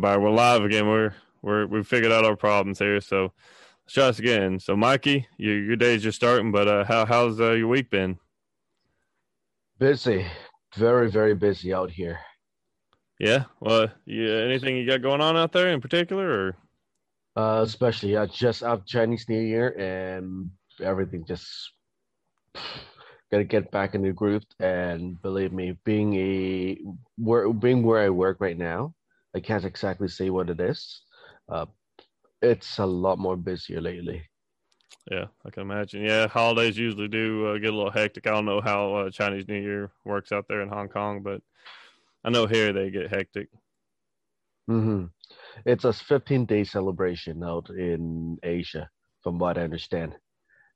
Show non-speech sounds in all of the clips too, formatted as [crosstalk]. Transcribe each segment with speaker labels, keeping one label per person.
Speaker 1: But we're live again. We're we're we figured out our problems here. So let's try this again. So Mikey, your your day's just starting, but uh, how how's uh, your week been?
Speaker 2: Busy, very very busy out here.
Speaker 1: Yeah. Well, yeah. Anything you got going on out there in particular, or?
Speaker 2: Uh, especially I just after Chinese New Year and everything just gotta get back in the groove. And believe me, being a where being where I work right now, I can't exactly say what it is. Uh, it's a lot more busier lately.
Speaker 1: Yeah, I can imagine. Yeah, holidays usually do uh, get a little hectic. I don't know how uh, Chinese New Year works out there in Hong Kong, but I know here they get hectic.
Speaker 2: hmm It's a 15 day celebration out in Asia, from what I understand.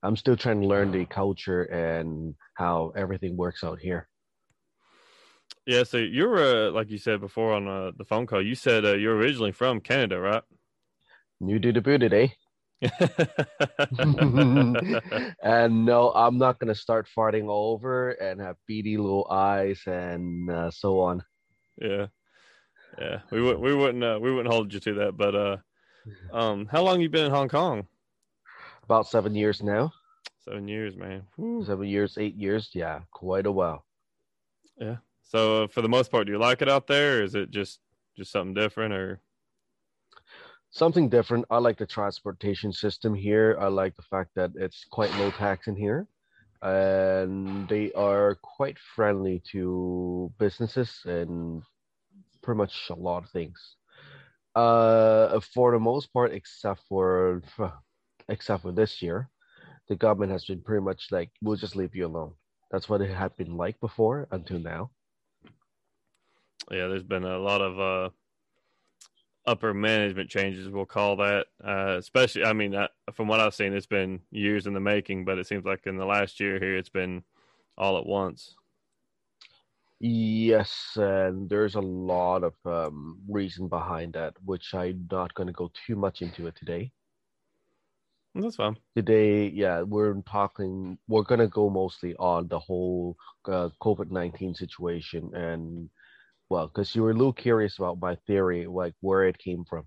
Speaker 2: I'm still trying to learn the culture and how everything works out here.
Speaker 1: Yeah, so you're uh, like you said before on uh, the phone call. You said uh, you're originally from Canada, right?
Speaker 2: New to the booted, eh? and no, I'm not gonna start farting all over and have beady little eyes and uh, so on.
Speaker 1: yeah, yeah. We would we wouldn't uh, we wouldn't hold you to that. But uh, [laughs] um, how long you been in Hong Kong?
Speaker 2: About seven years now.
Speaker 1: Seven years, man. Whew.
Speaker 2: Seven years, eight years. Yeah, quite a while.
Speaker 1: Yeah. So uh, for the most part, do you like it out there? Is it just just something different, or
Speaker 2: Something different. I like the transportation system here. I like the fact that it's quite low tax in here. And they are quite friendly to businesses and pretty much a lot of things. Uh, for the most part, except for [sighs] except for this year, the government has been pretty much like, we'll just leave you alone. That's what it had been like before until now.
Speaker 1: Yeah? There's been a lot of uh, upper management changes. We'll call that. Uh, especially, I mean, uh, from what I've seen, it's been years in the making, but it seems like in the last year here, it's been all at once.
Speaker 2: Yes, and there's a lot of um, reason behind that, which I'm not going to go too much into it today.
Speaker 1: That's fine.
Speaker 2: Today, yeah, we're talking, we're going to go mostly on the whole uh, COVID 19 situation. And, well, because you were a little curious about my theory, like where it came from.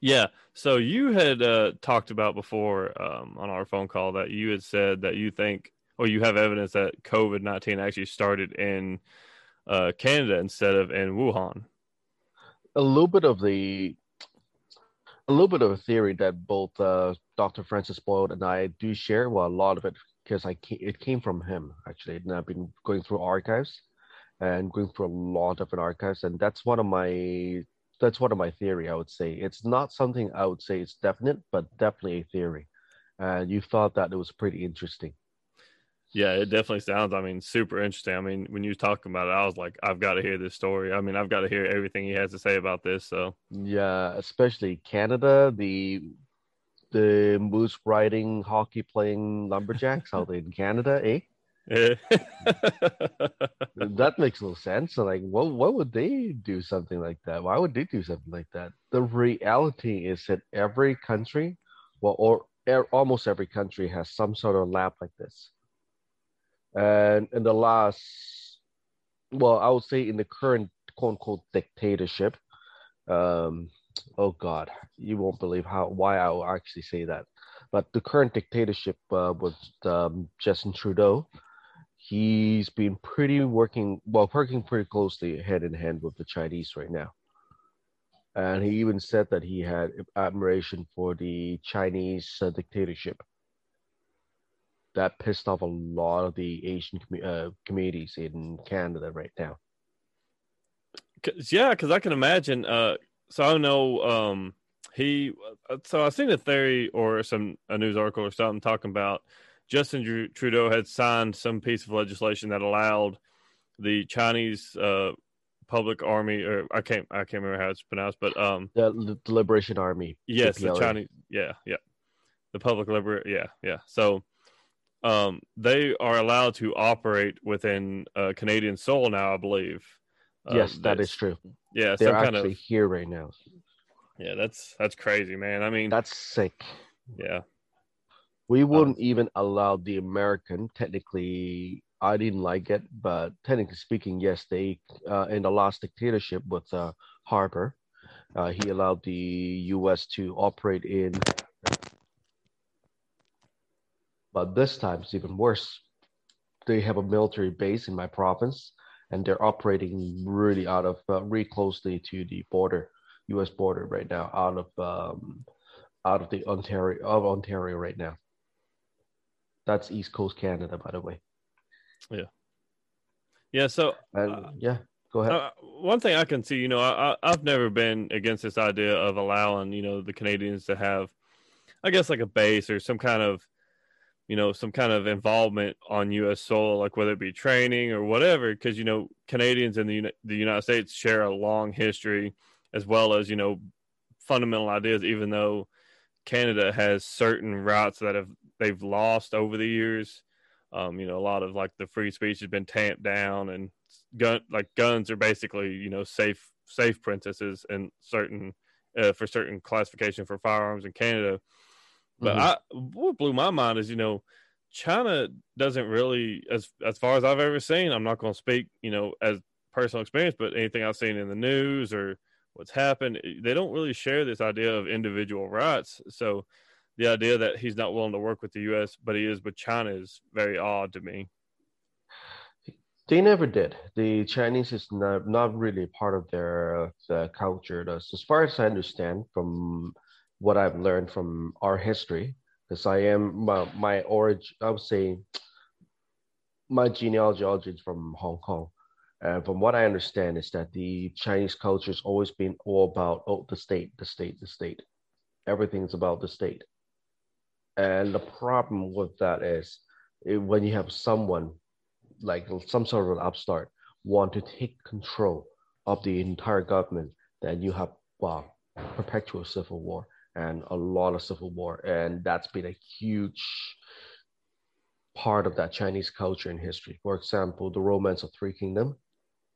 Speaker 1: Yeah. So you had uh, talked about before um, on our phone call that you had said that you think, or you have evidence that COVID 19 actually started in uh, Canada instead of in Wuhan.
Speaker 2: A little bit of the, a little bit of a theory that both uh, Dr. Francis Boyle and I do share. Well, a lot of it, because I it came from him actually, and I've been going through archives and going through a lot of an archives, and that's one of my that's one of my theory. I would say it's not something I would say it's definite, but definitely a theory. And you thought that it was pretty interesting.
Speaker 1: Yeah, it definitely sounds. I mean, super interesting. I mean, when you was talking about it, I was like, I've got to hear this story. I mean, I've got to hear everything he has to say about this. So
Speaker 2: Yeah, especially Canada, the the moose riding, hockey playing lumberjacks out in Canada, eh? [laughs] That makes no sense. So like, what what would they do something like that? Why would they do something like that? The reality is that every country, well, or er, almost every country has some sort of lab like this. And in the last, well, I would say in the current quote unquote dictatorship, um, oh God, you won't believe how why I will actually say that. But the current dictatorship uh, with um, Justin Trudeau, he's been pretty working well, working pretty closely hand in hand with the Chinese right now. And he even said that he had admiration for the Chinese uh, dictatorship. That pissed off a lot of the Asian commu- uh, communities in Canada right now.
Speaker 1: Cause, yeah, because I can imagine. Uh, so I know um, he. uh, So I seen a theory or some a news article or something talking about Justin Trudeau had signed some piece of legislation that allowed the Chinese uh, public army, or I can't I can't remember how it's pronounced, but um,
Speaker 2: The, the Liberation Army.
Speaker 1: yes, the
Speaker 2: PLA.
Speaker 1: Chinese, yeah, yeah, the public liber, yeah, yeah. So um, they are allowed to operate within uh, Canadian soil now, I believe. Uh,
Speaker 2: Yes,
Speaker 1: that's-
Speaker 2: true.
Speaker 1: Yeah,
Speaker 2: They're actually
Speaker 1: of
Speaker 2: here right now.
Speaker 1: yeah. That's that's crazy, man. I mean,
Speaker 2: That's sick.
Speaker 1: yeah,
Speaker 2: We wouldn't even allow the American. Technically, I didn't like it, but technically speaking, yes, they uh, in the last dictatorship with uh, Harper, Uh, he allowed the U.S. to operate in, but this time it's even worse. They have a military base in my province, and they're operating really out of uh, really closely to the border, U.S. border right now, out of um, out of the Ontario of Ontario right now. That's East Coast Canada, by the way.
Speaker 1: Yeah. Yeah. So,
Speaker 2: and, uh, yeah, go ahead. Uh,
Speaker 1: one thing I can see, you know, I, I've never been against this idea of allowing, you know, the Canadians to have, I guess, like a base or some kind of, you know, some kind of involvement on U.S. soil, like whether it be training or whatever, because you know, Canadians and the the United States share a long history, as well as you know, fundamental ideas. Even though Canada has certain rights that have they've lost over the years. Um, you know, a lot of like the free speech has been tamped down, and gun like guns are basically you know safe safe princesses and certain uh, for certain classification for firearms in Canada. But mm-hmm. I what blew my mind is you know China doesn't really as as far as I've ever seen. I'm not going to speak you know as personal experience, but anything I've seen in the news or what's happened, they don't really share this idea of individual rights. So the idea that he's not willing to work with the U.S., but he is with China is very odd to me.
Speaker 2: They never did. The Chinese is not, not really part of their uh, culture. As far as I understand from what I've learned from our history, because I am my, my origin, I would say my genealogy is from Hong Kong. And from what I understand is that the Chinese culture has always been all about oh the state, the state, the state. Everything's about the state. And the problem with that is when you have someone like some sort of an upstart want to take control of the entire government, then you have wow, perpetual civil war and a lot of civil war. And that's been a huge part of that Chinese culture and history. For example, the Romance of Three Kingdoms.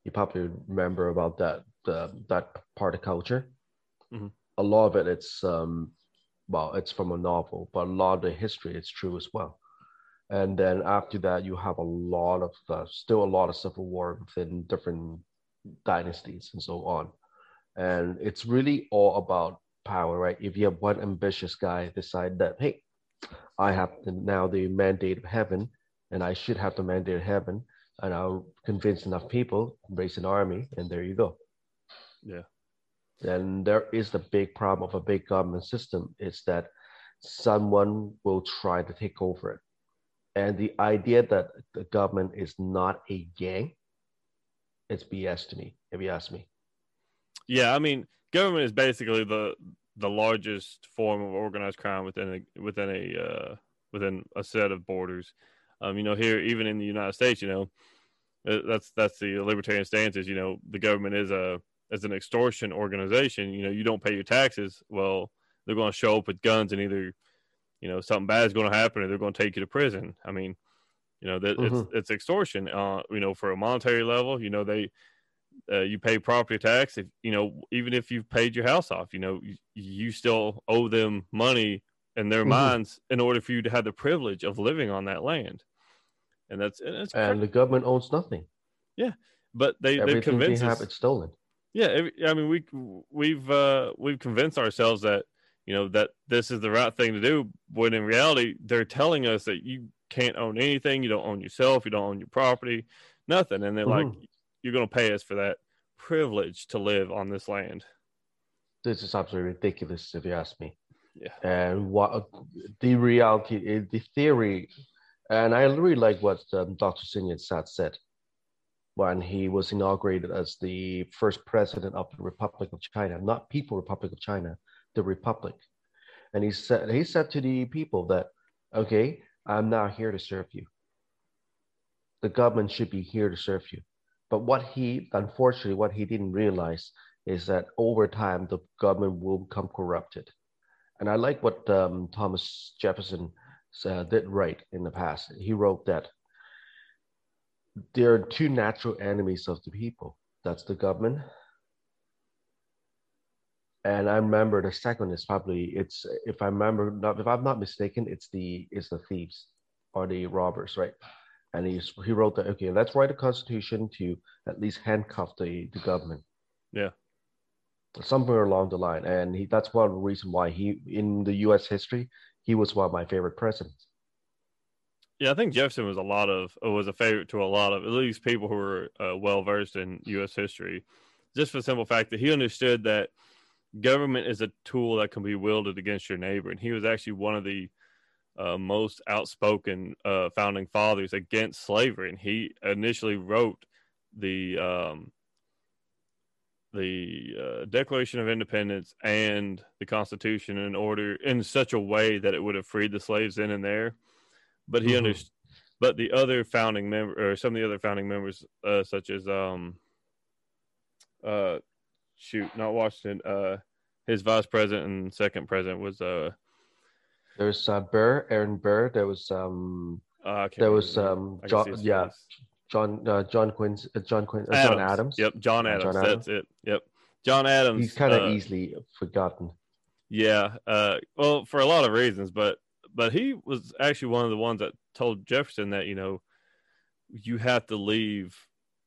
Speaker 2: You probably remember about that the, that part of culture. Mm-hmm. A lot of it, it's um, well, it's from a novel, but a lot of the history is true as well. And then after that, you have a lot of uh, still a lot of civil war within different dynasties and so on. And it's really all about power, right? If you have one ambitious guy decide that, hey, I have now the mandate of heaven, and I should have the mandate of heaven, and I'll convince enough people, raise an army, and there you go.
Speaker 1: Yeah
Speaker 2: then there is the big problem of a big government system is that someone will try to take over it. And the idea that the government is not a gang, it's BS to me, if you ask me.
Speaker 1: Yeah, I mean, government is basically the the largest form of organized crime within a within a uh, within a set of borders. Um, you know, here even in the United States, you know, uh, that's that's the libertarian stance is you know the government is a as an extortion organization, you know, you don't pay your taxes, well, they're going to show up with guns and either, you know, something bad is going to happen or they're going to take you to prison. I mean, you know, that mm-hmm. it's it's extortion. Uh, you know, for a monetary level, you know, they uh, you pay property tax if you know even if you've paid your house off, you know, you, you still owe them money in their mm-hmm. minds in order for you to have the privilege of living on that land. And that's and,
Speaker 2: and the government owns nothing.
Speaker 1: Yeah, but they they convince
Speaker 2: they have it stolen.
Speaker 1: Yeah, I mean we we've uh, we've convinced ourselves that you know that this is the right thing to do, when in reality they're telling us that you can't own anything, you don't own yourself, you don't own your property, nothing, and they're mm-hmm. like you're going to pay us for that privilege to live on this land.
Speaker 2: This is absolutely ridiculous, if you ask me.
Speaker 1: Yeah.
Speaker 2: And what the reality, the theory, and I really like what um, Dr. Sun Yat-sen when he was inaugurated as the first president of the Republic of China, not People Republic of China, the Republic. And he said he said to the people that, okay, I'm not here to serve you. The government should be here to serve you. But what he unfortunately what he didn't realize is that over time the government will become corrupted. And I like what um, Thomas Jefferson uh, did write in the past. He wrote that there are two natural enemies of the people. That's the government. And I remember the second is probably it's if I remember not if I'm not mistaken, it's the it's the thieves or the robbers, right? And he's he wrote that okay, let's write a constitution to at least handcuff the, the government.
Speaker 1: Yeah.
Speaker 2: somewhere along the line, and he, that's one reason why he in the U.S. history he was one of my favorite presidents.
Speaker 1: Yeah, I think Jefferson was a lot of was a favorite to a lot of at least people who were uh, well versed in U.S. history, just for the simple fact that he understood that government is a tool that can be wielded against your neighbor, and he was actually one of the uh, most outspoken uh, founding fathers against slavery, and he initially wrote the um, the uh, Declaration of Independence and the Constitution in order in such a way that it would have freed the slaves in and there. But he mm-hmm. understood. But the other founding member, or some of the other founding members, uh, such as um, uh, shoot, not Washington, uh, his vice president and second president was uh,
Speaker 2: was uh, Burr, Aaron Burr. There was um, uh, there was um, John, yeah, John uh, John Quinn, uh, John Quinn, uh, John Adams.
Speaker 1: Yep, John Adams. John Adams. That's it. Yep, John Adams.
Speaker 2: He's kind of uh, easily forgotten.
Speaker 1: Yeah, uh, well, for a lot of reasons, but but he was actually one of the ones that told Jefferson that you know you have to leave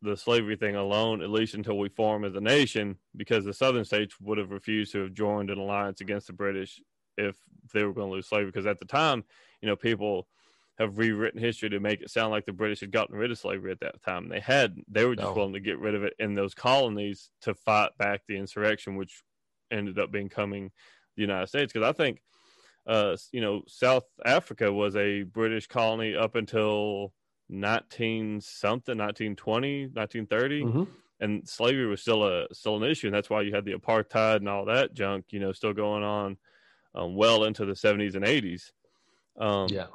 Speaker 1: the slavery thing alone at least until we form as a nation because the southern states would have refused to have joined an alliance against the british if they were going to lose slavery. Because at the time you know people have rewritten history to make it sound like the british had gotten rid of slavery at that time. They had they were just no. willing to get rid of it in those colonies to fight back the insurrection which ended up becoming the united states. Because i think uh, you know south africa was a british colony up until 19 something 1920 1930 mm-hmm. and slavery was still a still an issue and that's why you had the apartheid and all that junk you know still going on um, well into the 70s and 80s
Speaker 2: um, yeah.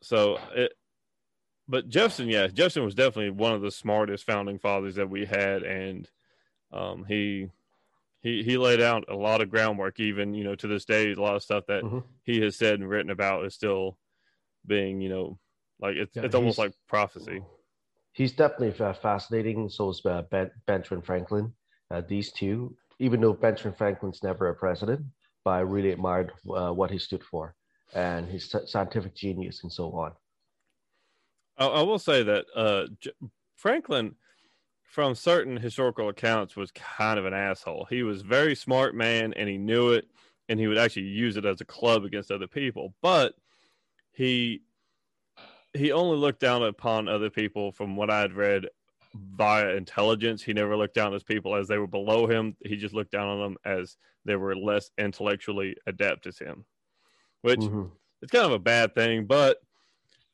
Speaker 1: so it but jefferson yeah jefferson was definitely one of the smartest founding fathers that we had and um, he he he laid out a lot of groundwork even you know to this day a lot of stuff that mm-hmm. he has said and written about is still being you know like it's yeah, it's almost like prophecy.
Speaker 2: He's definitely fascinating. So is uh, ben, Benjamin Franklin. Uh, these two, even though Benjamin Franklin's never a president, but I really admired uh, what he stood for and his scientific genius and so on.
Speaker 1: I, I will say that uh, J- Franklin, from certain historical accounts, was kind of an asshole. He was very smart man, and he knew it, and he would actually use it as a club against other people. But he he only looked down upon other people from what I had read via intelligence. He never looked down as people as they were below him. He just looked down on them as they were less intellectually adept as him, which mm-hmm. it's kind of a bad thing, but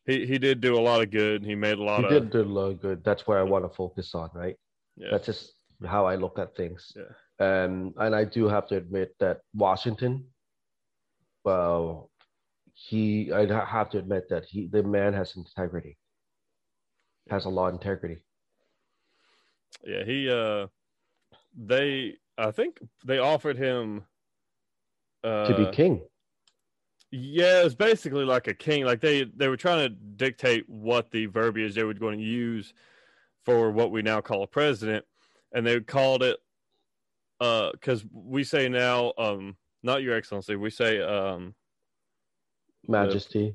Speaker 1: he, he did do a lot of good. He made a lot
Speaker 2: he
Speaker 1: of.
Speaker 2: Did do a lot of good. That's where I want to focus on, right?
Speaker 1: Yeah.
Speaker 2: That's just how I look at things.
Speaker 1: Yeah.
Speaker 2: Um, and I do have to admit that Washington, well, he I have to admit that he the man has integrity. Has a lot of integrity.
Speaker 1: Yeah, he uh they I think they offered him
Speaker 2: uh to be king.
Speaker 1: Yeah, it was basically like a king. Like they they were trying to dictate what the verbiage they were going to use for what we now call a president, and they called it uh because we say now um not your excellency we say um
Speaker 2: majesty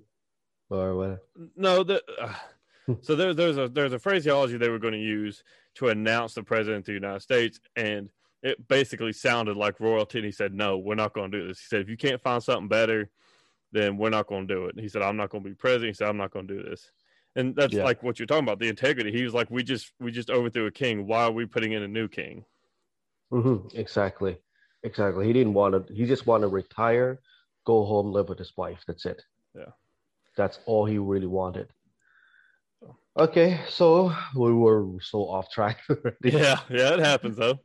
Speaker 2: the, or what
Speaker 1: no the uh, [sighs] so there, there's a there's a phraseology they were going to use to announce the president of the united states and it basically sounded like royalty and he said no we're not going to do this he said if you can't find something better then we're not going to do it and he said i'm not going to be president he said i'm not going to do this and that's yeah. like what you're talking about the integrity he was like we just we just overthrew a king why are we putting in a new king
Speaker 2: mm-hmm. exactly exactly he didn't want to he just wanted to retire go home, live with his wife. That's it.
Speaker 1: Yeah.
Speaker 2: That's all he really wanted. Okay, so we were so off track. [laughs]
Speaker 1: yeah, yeah, it happens though.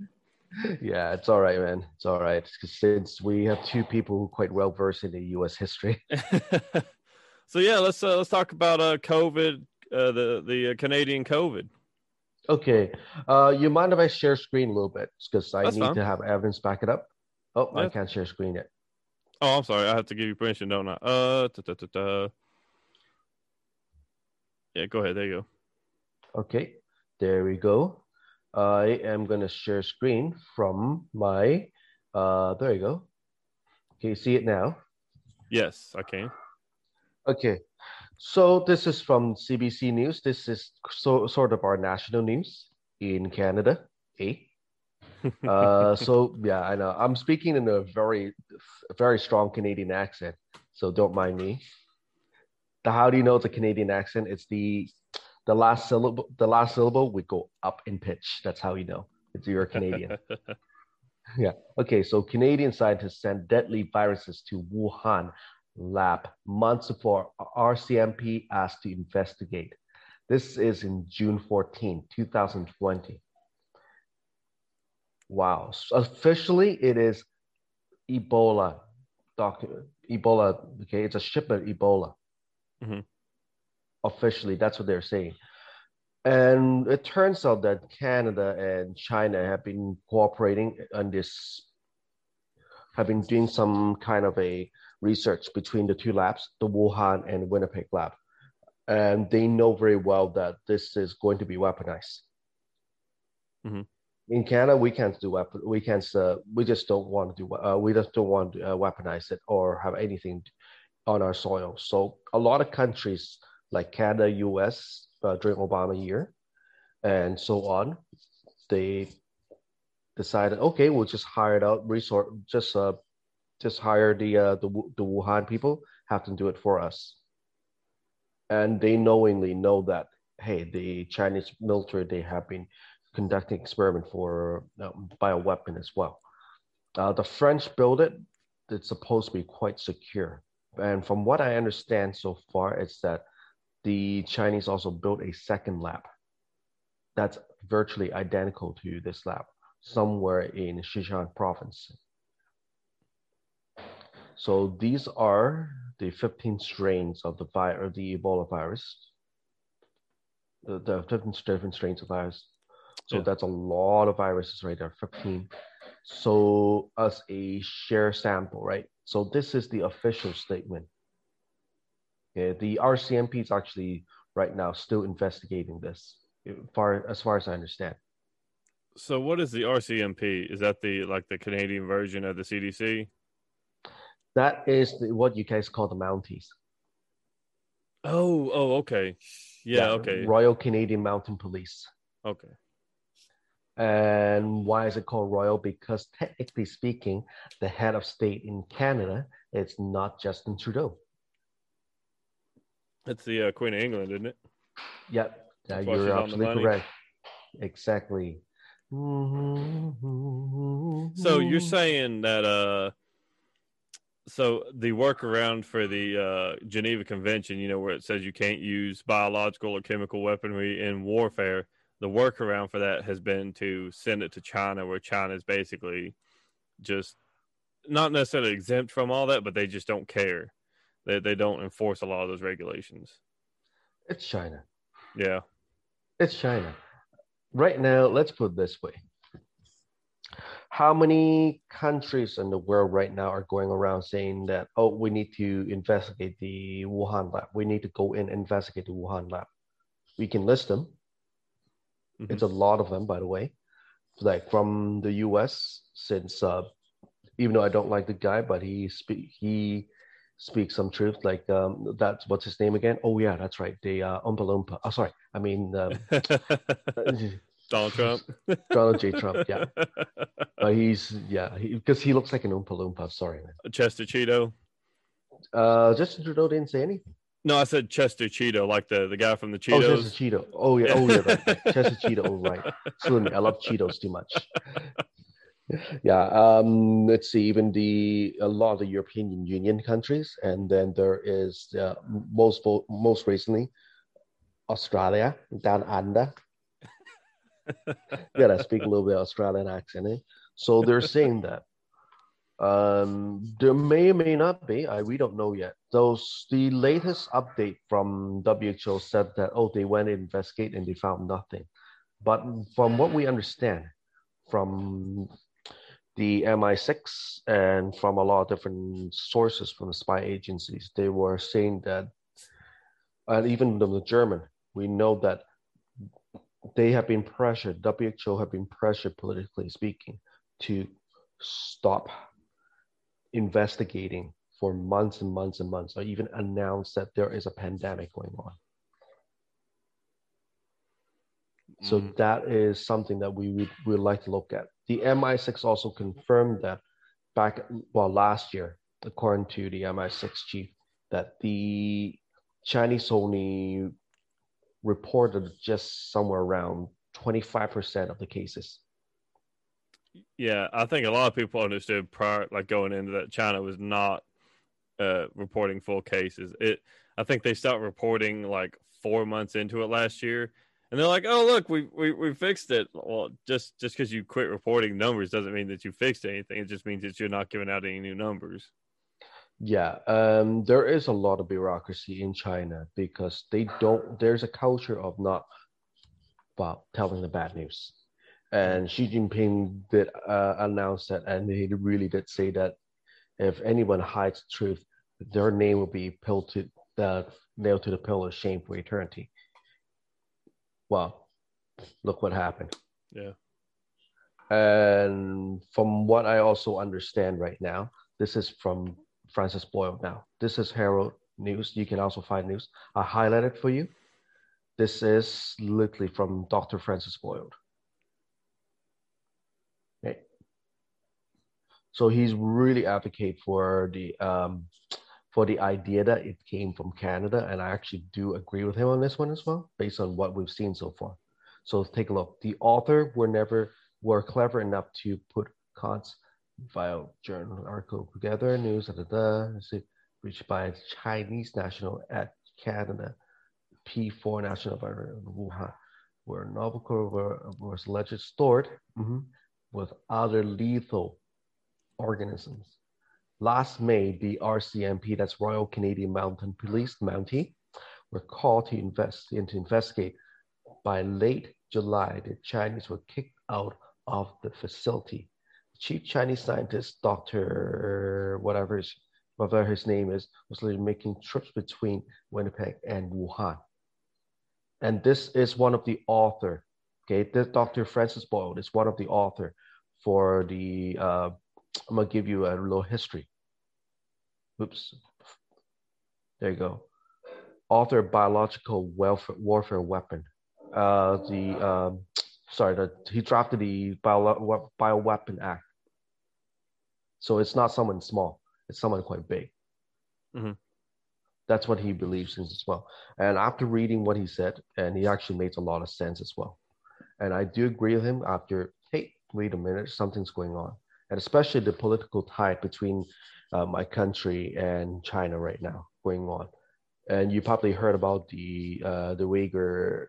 Speaker 2: Yeah, it's all right, man. It's all right. Since we have two people who are quite well versed in the U.S. history. [laughs] [laughs]
Speaker 1: so yeah, let's uh, let's talk about uh, COVID, uh, the the uh, Canadian COVID.
Speaker 2: Okay, uh, you mind if I share screen a little bit because I That's need fine. to have evidence back it up. Oh, yeah. I can't share screen yet.
Speaker 1: Oh, I'm sorry. I have to give you permission, don't I? Uh, da, da, da, yeah, go ahead. There you
Speaker 2: go. Okay, there we go. I am gonna share screen from my. Uh, there you go. Can you see it now?
Speaker 1: Yes, I can.
Speaker 2: Okay, so this is from CBC News. This is so, sort of our national news in Canada. Eh? [laughs] uh, so yeah, I know. I'm speaking in a very, very strong Canadian accent, so don't mind me. The how do you know it's a Canadian accent? It's the the last syllable. The last syllable would go up in pitch. That's how you know it's you're a Canadian. [laughs] yeah. Okay. So Canadian scientists sent deadly viruses to Wuhan lab months before RCMP asked to investigate. This is in June 14, 2020. Wow. So officially, it is Ebola document. Ebola, okay, it's a shipment Ebola. Mm-hmm. Officially, that's what they're saying. And it turns out that Canada and China have been cooperating on this, have been doing some kind of a research between the two labs, the Wuhan and Winnipeg lab. And they know very well that this is going to be weaponized. Mm-hmm in Canada, we can't do weapon. We can't. Uh, we just don't want to do. Uh, we just don't want to uh, weaponize it or have anything on our soil. So a lot of countries like Canada, U.S. Uh, during Obama year, and so on, they decided, okay, we'll just hire it out. Resort, just uh, just hire the uh, the the Wuhan people have to do it for us, and they knowingly know that hey, the Chinese military they have been conducting experiment for uh, bioweapon as well. Uh, the French built it. It's supposed to be quite secure. And from what I understand so far, it's that the Chinese also built a second lab that's virtually identical to this lab somewhere in Sichuan province. So these are the 15 strains of the, vi- the Ebola virus, the, the 15 different strains of virus so yeah. that's a lot of viruses right there, 15. So as a share sample, right? So this is the official statement. Okay, the RCMP is actually right now still investigating this, far as far as I understand.
Speaker 1: So what is the RCMP? Is that the like the Canadian version of the CDC?
Speaker 2: That is the, what you guys call the Mounties.
Speaker 1: Oh, oh, okay. Yeah, yeah, okay.
Speaker 2: Royal Canadian Mountain Police.
Speaker 1: Okay.
Speaker 2: And why is it called royal? Because technically speaking, the head of state in Canada is not Justin Trudeau.
Speaker 1: It's the uh, Queen of England, isn't it?
Speaker 2: Yep. Yeah, you're absolutely correct. Exactly.
Speaker 1: So you're saying that uh so the workaround for the uh, Geneva Convention, you know, where it says you can't use biological or chemical weaponry in warfare, the workaround for that has been to send it to China, where China is basically just not necessarily exempt from all that, but they just don't care. They they don't enforce a lot of those regulations.
Speaker 2: It's China.
Speaker 1: Yeah.
Speaker 2: It's China. Right now, let's put it this way. How many countries in the world right now are going around saying that, oh, we need to investigate the Wuhan lab. We need to go in and investigate the Wuhan lab. We can list them. Mm-hmm. It's a lot of them, by the way. Like from the U.S. Since uh, even though I don't like the guy, but he speak he speaks some truth. Like um, that's what's his name again? Oh yeah, that's right. The uh, Oompa Loompa. Oh sorry, I mean um, [laughs]
Speaker 1: Donald [laughs] Trump.
Speaker 2: Donald J. Trump. Yeah, [laughs] uh, he's yeah because he, he, looks like an Oompa Loompa. Sorry, man.
Speaker 1: Chester Cheeto.
Speaker 2: Uh, Justin Trudeau didn't say anything.
Speaker 1: No, I said Chester Cheeto, like the, the guy from the Cheetos.
Speaker 2: Oh, Chester Cheeto. Oh yeah, oh yeah, right. Chester Cheeto. Oh right. Excuse me, I love Cheetos too much. Yeah. Um. Let's see. Even the a lot of the European Union countries, and then there is uh, most most recently Australia down under. [laughs] yeah, I speak a little bit Australian accent. Eh? So they're saying that um, there may or may not be. I we don't know yet. Those the latest update from WHO said that oh they went and investigate and they found nothing. But from what we understand from the MI6 and from a lot of different sources from the spy agencies, they were saying that, and even the German, we know that they have been pressured, WHO have been pressured politically speaking, to stop investigating for months and months and months, or even announce that there is a pandemic going on. So
Speaker 1: Mm.
Speaker 2: that is something that we would we would like to look at. The MI6 also confirmed that back well last year, according to the MI6 chief, that the Chinese only reported just somewhere around 25% of the cases.
Speaker 1: Yeah, I think a lot of people understood prior, like going into that, China was not uh, reporting full cases. It, I think they stopped reporting like four months into it last year, and they're like, "Oh, look, we we, we fixed it." Well, just just because you quit reporting numbers doesn't mean that you fixed anything. It just means that you're not giving out any new numbers.
Speaker 2: Yeah, um, there is a lot of bureaucracy in China because they don't, there's a culture of not, well, telling the bad news. And Xi Jinping did uh, announce that, and he really did say that if anyone hides the truth, their name will be to, uh, nailed to the pillar of shame for eternity. Well, look what happened.
Speaker 1: Yeah.
Speaker 2: And from what I also understand right now, this is from Francis Boyle now. This is Herald News. You can also find news. I highlighted for you. This is literally from Dr. Francis Boyle. Okay. So he's really advocate for the um, for the idea that it came from Canada, and I actually do agree with him on this one as well, based on what we've seen so far. So take a look. The author were never were clever enough to put Kant's file journal article together, news, da, da, da, reached by Chinese national at Canada, P4 national environment Wuhan, where novel coronavirus was allegedly stored mhm, with other lethal organisms. Last May, the RCMP, that's Royal Canadian Mountain Police, Mountie, were called to invest and to investigate. By late July, the Chinese were kicked out of the facility. The chief Chinese scientist, Dr. whatever his, whatever his name is, was making trips between Winnipeg and Wuhan. And this is one of the author, okay, this Dr. Francis Boyle is one of the author for the, uh, I'm gonna give you a little history. Oops, there you go. Author biological welfare, warfare weapon. Uh, the um, sorry, the, he drafted the bio, bioweapon act. So it's not someone small; it's someone quite big.
Speaker 1: Mhm.
Speaker 2: That's what he believes in as well. And after reading what he said, and he actually makes a lot of sense as well. And I do agree with him. After, hey, wait a minute, something's going on, and especially the political tide between uh, my country and China right now going on. And you probably heard about the uh, the Uyghur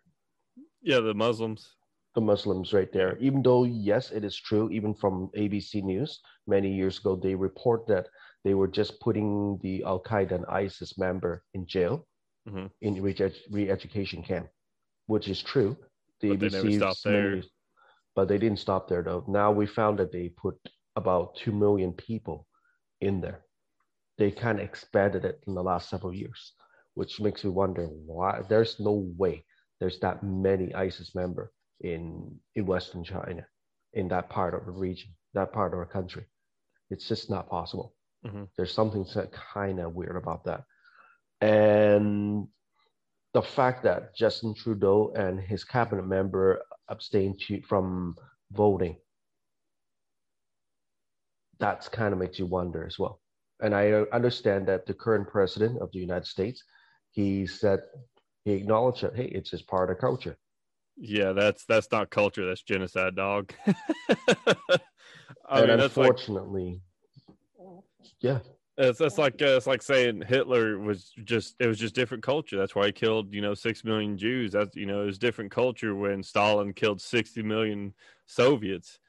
Speaker 1: Yeah, the Muslims.
Speaker 2: the Muslims right there. Even though, yes, it is true, even from ABC News many years ago, they report that they were just putting the Al Qaeda and ISIS member in jail
Speaker 1: Mhm.
Speaker 2: in re education camp, which is true. The
Speaker 1: But they never stopped there.
Speaker 2: But they didn't stop there though. Now we found that they put about 2 million people in there. They kind of expanded it in the last several years, which makes me wonder why there's no way there's that many ISIS member in in Western China, in that part of the region, that part of our country. It's just not possible.
Speaker 1: Mhm.
Speaker 2: There's something kind of weird about that, and the fact that Justin Trudeau and his cabinet member abstained to, from voting, that's kind of makes you wonder as well. And I understand that the current president of the United States, he said he acknowledged that hey, it's just part of culture.
Speaker 1: Yeah, that's that's not culture. That's genocide, dog. [laughs] I
Speaker 2: and
Speaker 1: mean, that's like
Speaker 2: unfortunately, yeah,
Speaker 1: it's, that's like uh, it's like saying Hitler was just it was just different culture. That's why he killed you know six million Jews. That's you know it was different culture when Stalin killed sixty million Soviets.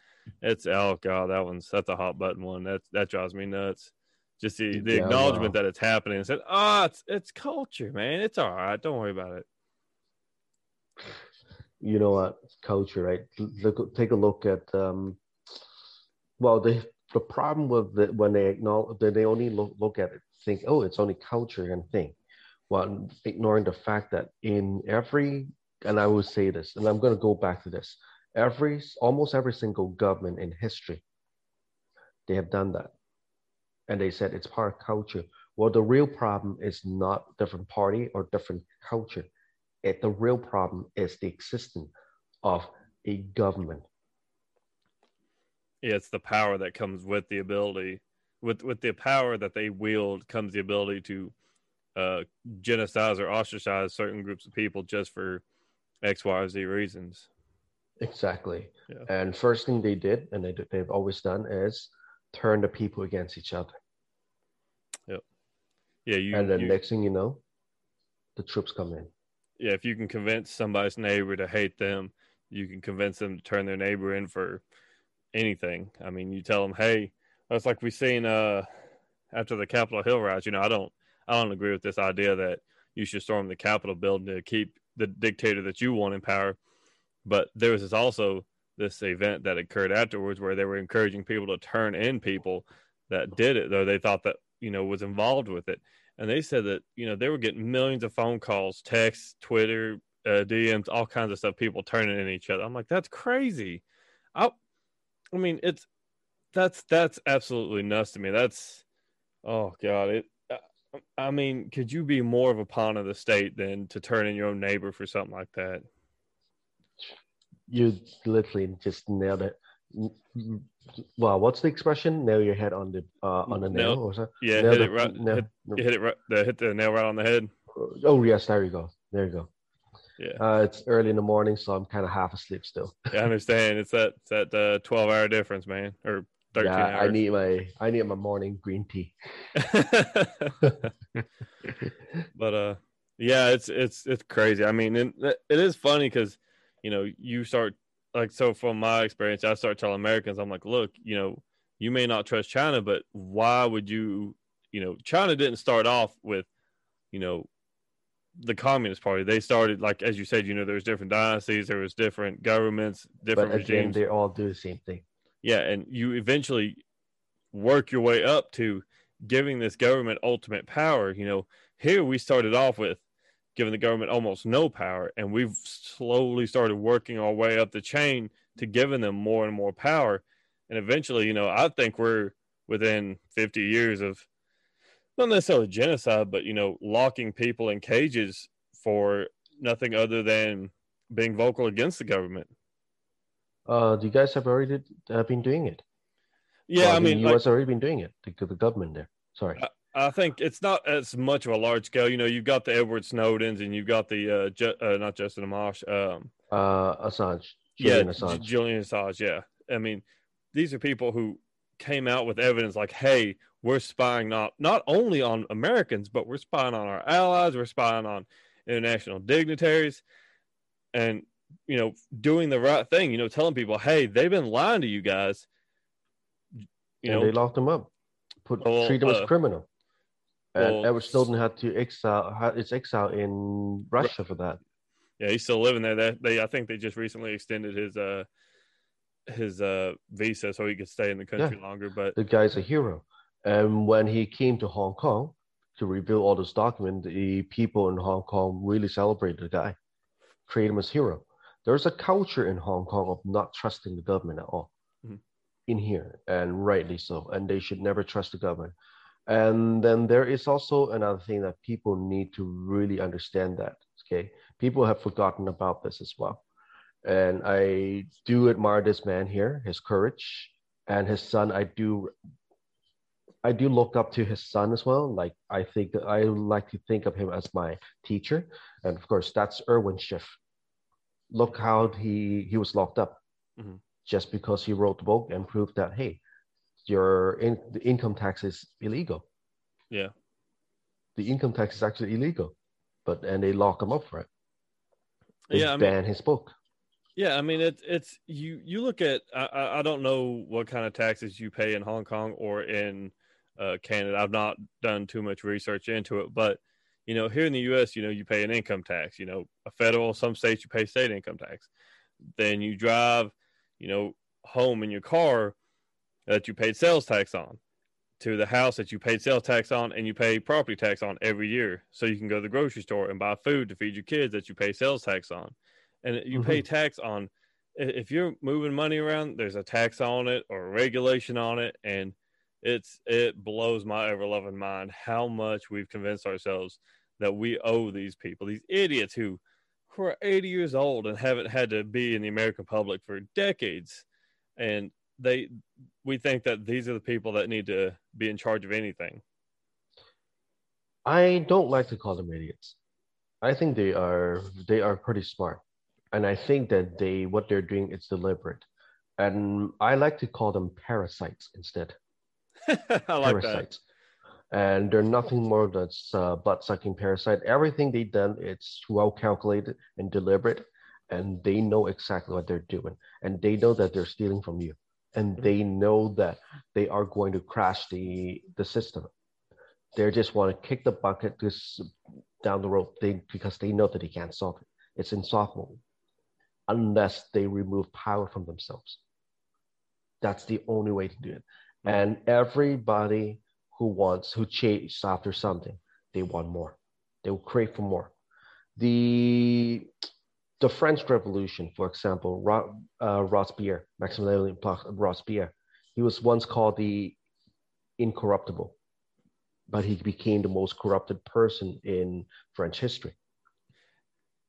Speaker 1: It's oh god, that one's that's a hot button one. That that drives me nuts. Just the, the
Speaker 2: Yeah,
Speaker 1: acknowledgement
Speaker 2: wow.
Speaker 1: that it's happening and said, oh, it's it's culture, man. It's all right. Don't worry about it.
Speaker 2: you know what culture, right? Look, take a look at um, well, the the problem with the, when they acknowledge that they only look, look at it, think, oh, it's only culture and thing, while ignoring the fact that in every, and I will say this, and I'm going to go back to this, every almost every single government in history, they have done that, and they said it's part of culture. Well, the real problem is not different party or different culture. It, the real problem is the existence of a government.
Speaker 1: Yeah, it's the power that comes with the ability, with with the power that they wield comes the ability to uh, genocide or ostracize certain groups of people just for X, Y, or Z reasons.
Speaker 2: Exactly.
Speaker 1: Yeah.
Speaker 2: And first thing they did, and they, they've always done, is turn the people against each other.
Speaker 1: Yep. Yeah. You,
Speaker 2: and then
Speaker 1: you-
Speaker 2: next thing you know, the troops come in.
Speaker 1: yeah, if you can convince somebody's neighbor to hate them, you can convince them to turn their neighbor in for anything. I mean, you tell them, hey, that's like we seen uh after the Capitol Hill riots. You know, I don't, I don't agree with this idea that you should storm the Capitol building to keep the dictator that you want in power. But there was also this event that occurred afterwards where they were encouraging people to turn in people that did it, though they thought that you know was involved with it and they said that you know they were getting millions of phone calls, texts, Twitter, uh, DMs, all kinds of stuff. People turning in each other. I'm like, that's crazy. I, I mean, it's that's that's absolutely nuts to me. That's oh god. It. I mean, could you be more of a pawn of the state than to turn in your own neighbor for something like that?
Speaker 2: You literally just nailed it. Well, what's the expression? Nail your head on the uh, on the nail,
Speaker 1: Nail-
Speaker 2: or something?
Speaker 1: Yeah,
Speaker 2: Nail
Speaker 1: hit
Speaker 2: the-
Speaker 1: it right.
Speaker 2: nail-
Speaker 1: Hit, you hit it right. The, hit the nail right on the head.
Speaker 2: Oh yes, there you go. There you go.
Speaker 1: Yeah,
Speaker 2: Uh, it's early in the morning, so I'm kind of half asleep still. [laughs]
Speaker 1: I understand. It's that it's that uh, twelve hour difference, man, or thirteen
Speaker 2: yeah,
Speaker 1: hours.
Speaker 2: I need my I need my morning green tea. [laughs] [laughs]
Speaker 1: but uh yeah it's it's it's crazy i mean it, it is funny because you know you start like so from my experience i start telling americans i'm like look you know you may not trust china but why would you you know china didn't start off with you know the communist party they started like as you said you know there was different dynasties there was different governments different
Speaker 2: But again,
Speaker 1: regimes
Speaker 2: they all do the same thing.
Speaker 1: yeah, and you eventually work your way up to giving this government ultimate power. You know, here we started off with giving the government almost no power, and we've slowly started working our way up the chain to giving them more and more power. And eventually, you know, I think we're within 50 years of not necessarily genocide, but, you know, locking people in cages for nothing other than being vocal against the government.
Speaker 2: Uh, do you guys have already uh, been doing it?
Speaker 1: Yeah, I mean,
Speaker 2: the
Speaker 1: like-
Speaker 2: U.S. already been doing it. The, the government there. Sorry.
Speaker 1: I think it's not as much of a large scale. You know, you've got the Edward Snowdens and you've got the uh, Ju- uh not Justin Amash. Um,
Speaker 2: Uh, Assange.
Speaker 1: yeah,
Speaker 2: Julian
Speaker 1: J-
Speaker 2: Assange.
Speaker 1: Julian Assange. Yeah, I mean, these are people who came out with evidence like, "Hey, we're spying not not only on Americans, but we're spying on our allies. We're spying on international dignitaries, and you know, doing the right thing. You know, telling people, "Hey, they've been lying to you guys." You
Speaker 2: and
Speaker 1: know,
Speaker 2: they locked them up. Put
Speaker 1: Well,
Speaker 2: treat as
Speaker 1: uh,
Speaker 2: criminal. And
Speaker 1: well,
Speaker 2: Edward Snowden had to exile. Had its exile in Russia for that.
Speaker 1: Yeah, he's still living there. They, they I think they just recently extended his uh his uh visa so he could stay in the country longer. But
Speaker 2: The guy's a hero. And when he came to Hong Kong to reveal all those documents, the people in Hong Kong really celebrated the guy, treated him as hero. There's a culture in Hong Kong of not trusting the government at all.
Speaker 1: Mhm.
Speaker 2: In here, and rightly so. And they should never trust the government. And then there is also another thing that people need to really understand that. Okay. People have forgotten about this as well. And I do admire this man here, his courage, and his son. I do I do look up to his son as well. Like I think I like to think of him as my teacher, and of course that's Irwin Schiff. Look how he he was locked up
Speaker 1: Mhm.
Speaker 2: just because he wrote the book and proved that hey, your in, the income tax is illegal.
Speaker 1: yeah,
Speaker 2: The income tax is actually illegal, but and they lock him up for it. They
Speaker 1: yeah. I mean,
Speaker 2: ban his book.
Speaker 1: yeah. I mean, it's it's you you look at I I I don't know what kind of taxes you pay in Hong Kong or in uh, Canada. I've not done too much research into it, but you know, here in the U.S., you know, you pay an income tax. You know, a federal. Some states you pay state income tax. Then you drive, you know, home in your car that you paid sales tax on to the house that you paid sales tax on and you pay property tax on every year. So you can go to the grocery store and buy food to feed your kids that you pay sales tax on. And you pay mm-hmm. tax on if you're moving money around, there's a tax on it or a regulation on it. And it's it blows my ever loving mind how much we've convinced ourselves that we owe these people, these idiots who who are 80 years old and haven't had to be in the American public for decades. And they, we think that these are the people that need to be in charge of anything.
Speaker 2: I don't like to call them idiots. I think they are they are pretty smart, and I think that they what they're doing is deliberate, and I like to call them parasites instead. [laughs]
Speaker 1: I like parasites.
Speaker 2: that. And they're nothing more than uh, butt sucking parasite. Everything they've done, it's well calculated and deliberate, and they know exactly what they're doing, and they know that they're stealing from you, and mm-hmm. they know that they are going to crash the the system. They just want to kick the bucket just down the road they, because they know that they can't solve it. It's in soft mode unless they remove power from themselves. That's the only way to do it. And everybody who wants, who chase after something, they want more. They will crave for more. The the French Revolution, for example, uh, Robespierre, Maximilien Robespierre, he was once called the incorruptible but he became the most corrupted person in French history.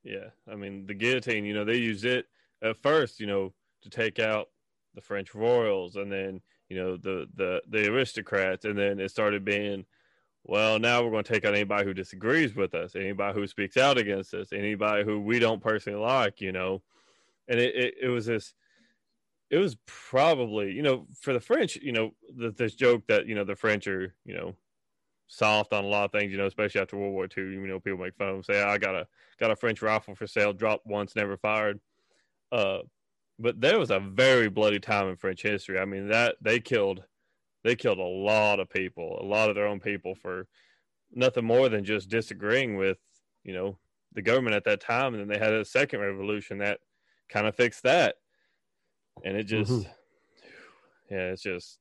Speaker 1: Yeah, I mean the guillotine. You know, they used it at first, you know, to take out the French royals, and then you know the the the aristocrats, and then it started being, well, now we're going to take out anybody who disagrees with us, anybody who speaks out against us, anybody who we don't personally like, you know, and it it, it was this. It was probably, you know, for the French, you know, the, this joke that you know the French are, you know, soft on a lot of things, you know, especially after World War II. You know, people make fun of them, say, "I got a got a French rifle for sale, dropped once, never fired." Uh, but there was a very bloody time in French history. I mean, that they killed they killed a lot of people, a lot of their own people for nothing more than just disagreeing with, you know, the government at that time. And then they had a second revolution that kind of fixed that. And it just, mm-hmm. yeah, it's just,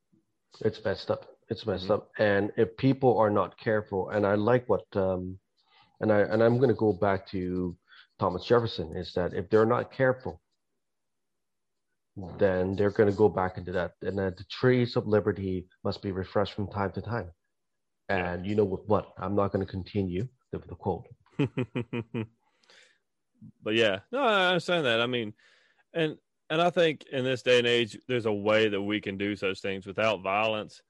Speaker 2: it's messed up it's messed mm-hmm. up and if people are not careful and i like what um and i and i'm going to go back to thomas jefferson is that if they're not careful then they're going to go back into that. And that the trees of liberty must be refreshed from time to time. And you know with what? I'm not going to continue the, the quote. [laughs]
Speaker 1: But yeah no i understand that. I mean and and i think in this day and age there's a way that we can do such things without violence.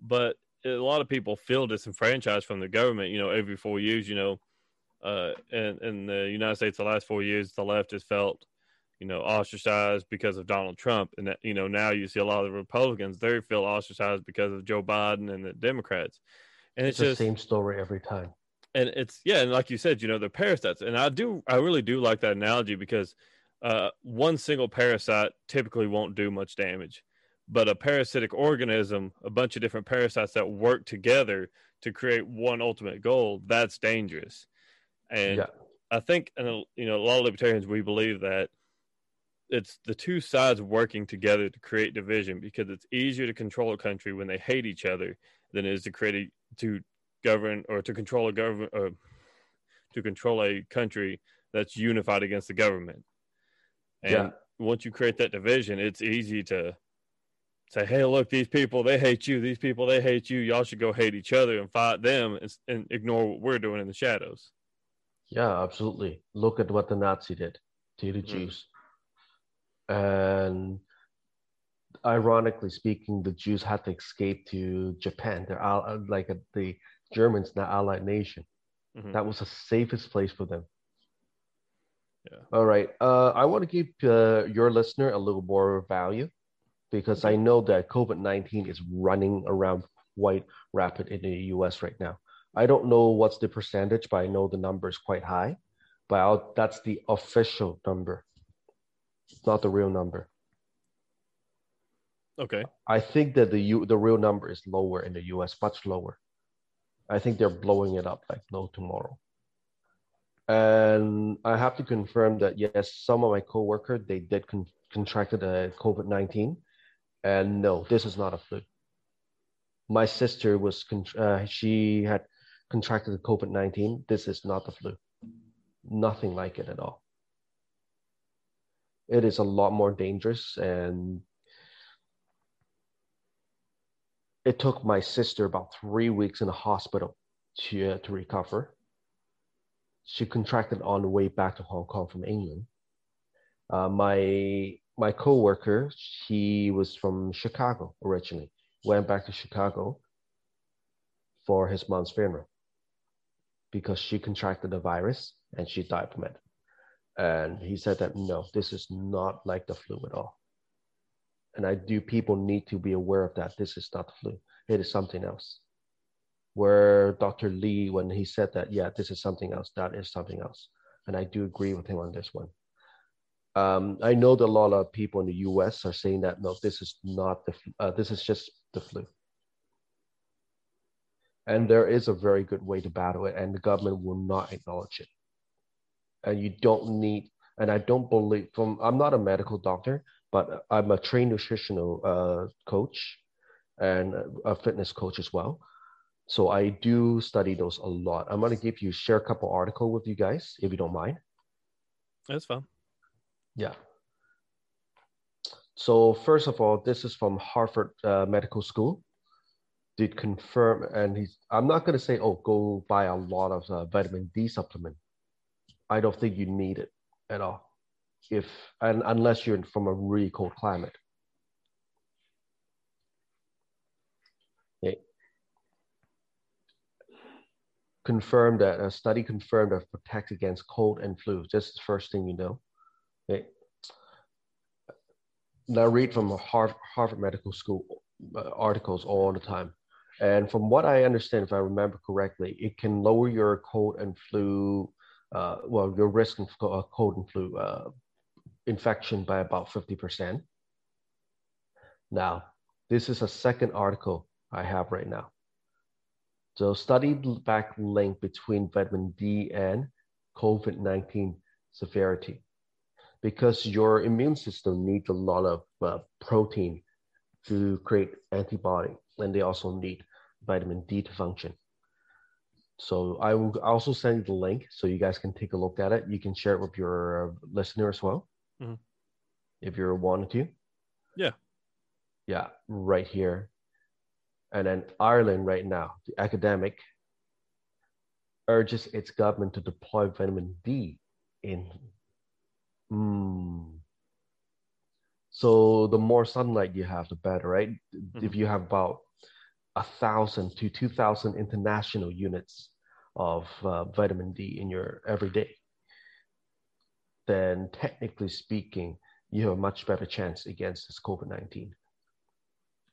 Speaker 1: But a lot of people feel disenfranchised from the government. You know, every four years, you know, uh, in in the United States, the last four years, the left has felt, you know, ostracized because of Donald Trump, and that, you know now you see a lot of the Republicans they feel ostracized because of Joe Biden and the Democrats, and it's,
Speaker 2: it's
Speaker 1: just
Speaker 2: the same story every time.
Speaker 1: And it's yeah, and like you said, you know, they're parasites, and I do, I really do like that analogy because uh, one single parasite typically won't do much damage but a parasitic organism, a bunch of different parasites that work together to create one ultimate goal, that's dangerous. And yeah. I think, and you know, a lot of libertarians we believe that it's the two sides working together to create division because it's easier to control a country when they hate each other than it is to create a, to govern or to control a government or to control a country that's unified against the government. And yeah. once you create that division, it's easy to say, hey, look, these people, they hate you. These people, they hate you. Y'all should go hate each other and fight them and, and ignore what we're doing in the shadows.
Speaker 2: Yeah, absolutely. Look at what the Nazi did to the mm. Jews. And ironically speaking, the Jews had to escape to Japan. They're like a, the Germans, the allied nation. Mm-hmm. That was the safest place for them. Yeah. All right. Uh, I want to give uh, your listener a little more value because I know that COVID 19 is running around quite rapid in the US right now. I don't know what's the percentage, but I know the number is quite high. But I'll, that's the official number, not the real number.
Speaker 1: Okay.
Speaker 2: I think that the U, the real number is lower in the US, much lower. I think they're blowing it up like no tomorrow. And I have to confirm that yes, some of my coworkers they did con- contracted a COVID nineteen, and no, this is not a flu. My sister was, uh, she had contracted COVID 19. This is not the flu. Nothing like it at all. It is a lot more dangerous and it took my sister about three weeks in the hospital to, uh, to recover. she contracted on the way back to Hong Kong from England. Uh, my my coworker, he was from Chicago originally, went back to Chicago for his mom's funeral because she contracted the virus and she died from it. And he said that no, this is not like the flu at all. And I do people need to be aware of that. This is not the flu. It is something else. Where Dr. Lee, when he said that, yeah, this is something else, that is something else. And I do agree with him on this one. Um, I know that a lot of people in the U.S. are saying that no, this is not the uh, this is just the flu, and there is a very good way to battle it, and the government will not acknowledge it. And you don't need, and I don't believe from I'm not a medical doctor, but I'm a trained nutritional uh, coach and a fitness coach as well. So I do study those a lot. I'm going to give you share a couple article with you guys if you don't mind.
Speaker 1: That's fine.
Speaker 2: Yeah. So first of all, this is from Harvard uh, Medical School. Did confirm, and he's. I'm not going to say, oh, go buy a lot of uh, vitamin D supplement. I don't think you need it at all, if and unless you're from a really cold climate. Okay. Confirmed that a study confirmed that protects against cold and flu. Just the first thing you know. Okay. Now read from Harvard, Harvard Medical School uh, articles all the time. And from what I understand, if I remember correctly, it can lower your cold and flu, uh, well, your risk of uh, cold and flu uh, infection by about 50%. Now, this is a second article I have right now. So study back link between vitamin D and COVID-19 severity because your immune system needs a lot of uh, protein to create antibody, and they also need vitamin D to function. So I will also send you the link so you guys can take a look at it. You can share it with your uh, listener as well, mm-hmm. if you're wanted to.
Speaker 1: Yeah.
Speaker 2: Yeah, right here. And then Ireland right now, the academic urges its government to deploy vitamin D in Mm. So the more sunlight you have, the better, right? Mm-hmm. If you have about a thousand to two thousand international units of uh, vitamin D in your everyday, then technically speaking, you have a much better chance against this COVID nineteen.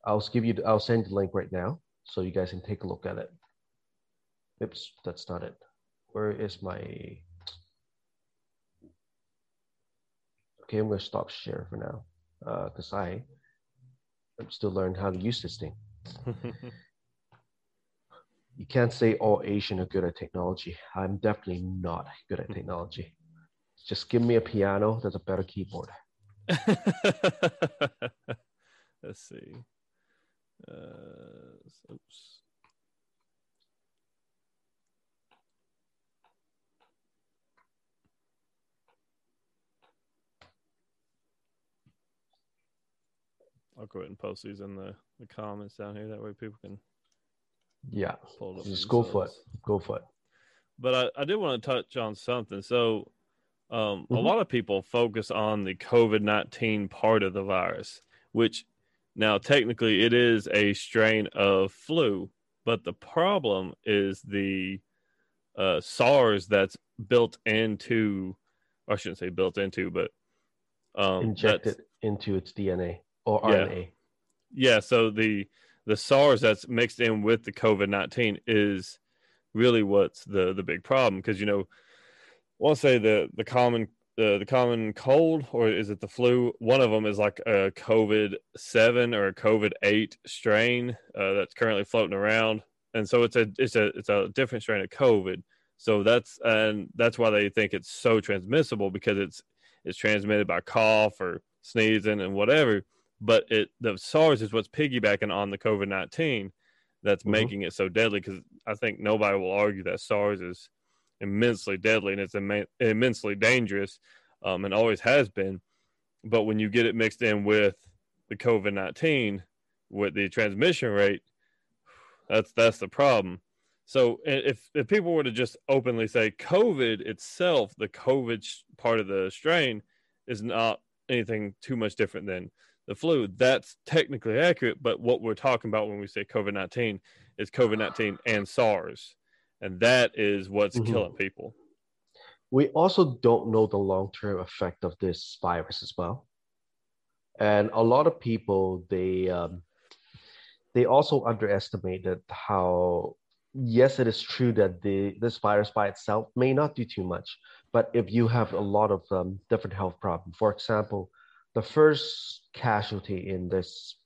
Speaker 2: I'll give you. I'll send the link right now so you guys can take a look at it. Oops, that's not it. Where is my okay, I'm going to stop share for now because uh, I I'm still learning how to use this thing. [laughs] you can't say all Asian are good at technology. I'm definitely not good at technology. Just give me a piano that's a better keyboard. [laughs]
Speaker 1: Let's see. Uh, oops. I'll go ahead and post these in the, the comments down here. That way people can
Speaker 2: yeah pull it up just go for it. Go for it.
Speaker 1: But I, I did want to touch on something. So um, mm-hmm. a lot of people focus on the COVID nineteen part of the virus, which now technically it is a strain of flu, but the problem is the uh, SARS that's built into, I shouldn't say built into, but
Speaker 2: um, injected into its DNA or RNA.
Speaker 1: Yeah. So the the SARS that's mixed in with the COVID nineteen is really what's the the big problem because you know, I want to say the the common the the common cold or is it the flu? One of them is like a COVID seven or a COVID eight strain uh, that's currently floating around, and so it's a it's a it's a different strain of COVID. So that's and that's why they think it's so transmissible because it's it's transmitted by cough or sneezing and whatever but it the SARS is what's piggybacking on the COVID nineteen that's mm-hmm. making it so deadly. Because I think nobody will argue that SARS is immensely deadly and it's Im- immensely dangerous, um, and always has been. But when you get it mixed in with the COVID nineteen, with the transmission rate, that's that's the problem. So if if people were to just openly say COVID itself, the COVID part of the strain is not anything too much different than the flu, that's technically accurate. But what we're talking about when we say COVID nineteen is COVID nineteen and SARS, and that is what's mm-hmm. killing people.
Speaker 2: We also don't know the long term effect of this virus as well, and a lot of people they um, they also underestimated how yes, it is true that the this virus by itself may not do too much, but if you have a lot of um, different health problems, for example, the first casualty in this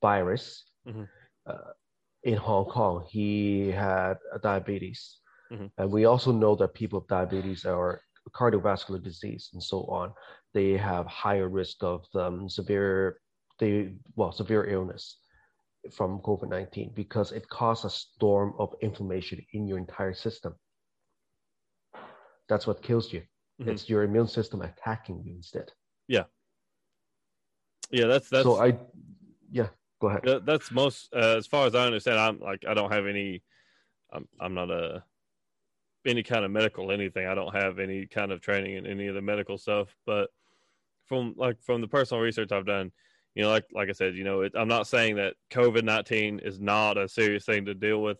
Speaker 2: virus mm-hmm. uh, in Hong Kong, he had diabetes, mm-hmm. and we also know that people with diabetes or cardiovascular disease and so on, they have higher risk of um, severe, they well severe illness from COVID 19 because it causes a storm of inflammation in your entire system. That's what kills you. Mm-hmm. It's your immune system attacking you instead.
Speaker 1: Yeah. Yeah, that's that's.
Speaker 2: So I, yeah, go ahead.
Speaker 1: That, that's most, uh, as far as I understand. I'm like I don't have any. I'm I'm not a any kind of medical anything. I don't have any kind of training in any of the medical stuff, but from like from the personal research I've done, you know, like like I said, you know, it, I'm not saying that COVID nineteen is not a serious thing to deal with.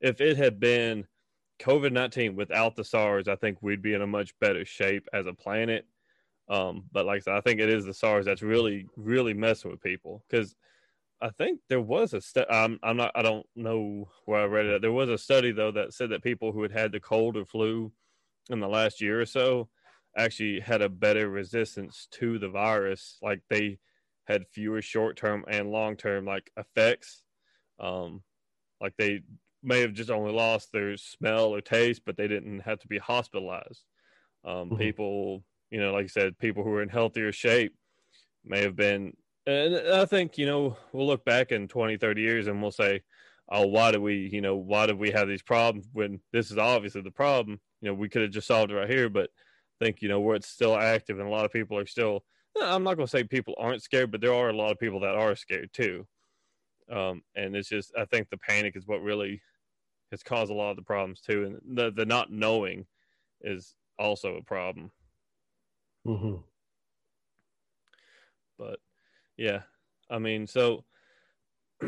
Speaker 1: If it had been COVID nineteen without the SARS, I think we'd be in a much better shape as a planet. Um, but like I said, I think it is the SARS that's really really messing with people because I think there was a study. I'm, I'm not. I don't know where I read it. There was a study though that said that people who had had the cold or flu in the last year or so actually had a better resistance to the virus. Like they had fewer short term and long term like effects. Um, like they may have just only lost their smell or taste, but they didn't have to be hospitalized. Um, mm-hmm. People, you know, like I said, people who are in healthier shape may have been. And I think, you know, we'll look back in 20, 30 years and we'll say, oh, why do we, you know, why do we have these problems when this is obviously the problem? You know, we could have just solved it right here, but I think, you know, where it's still active and a lot of people are still I'm not going to say people aren't scared, but there are a lot of people that are scared too. Um, and it's just, I think the panic is what really has caused a lot of the problems too. And the, the not knowing is also a problem.
Speaker 2: Mm-hmm.
Speaker 1: But yeah, I mean, so, [clears throat]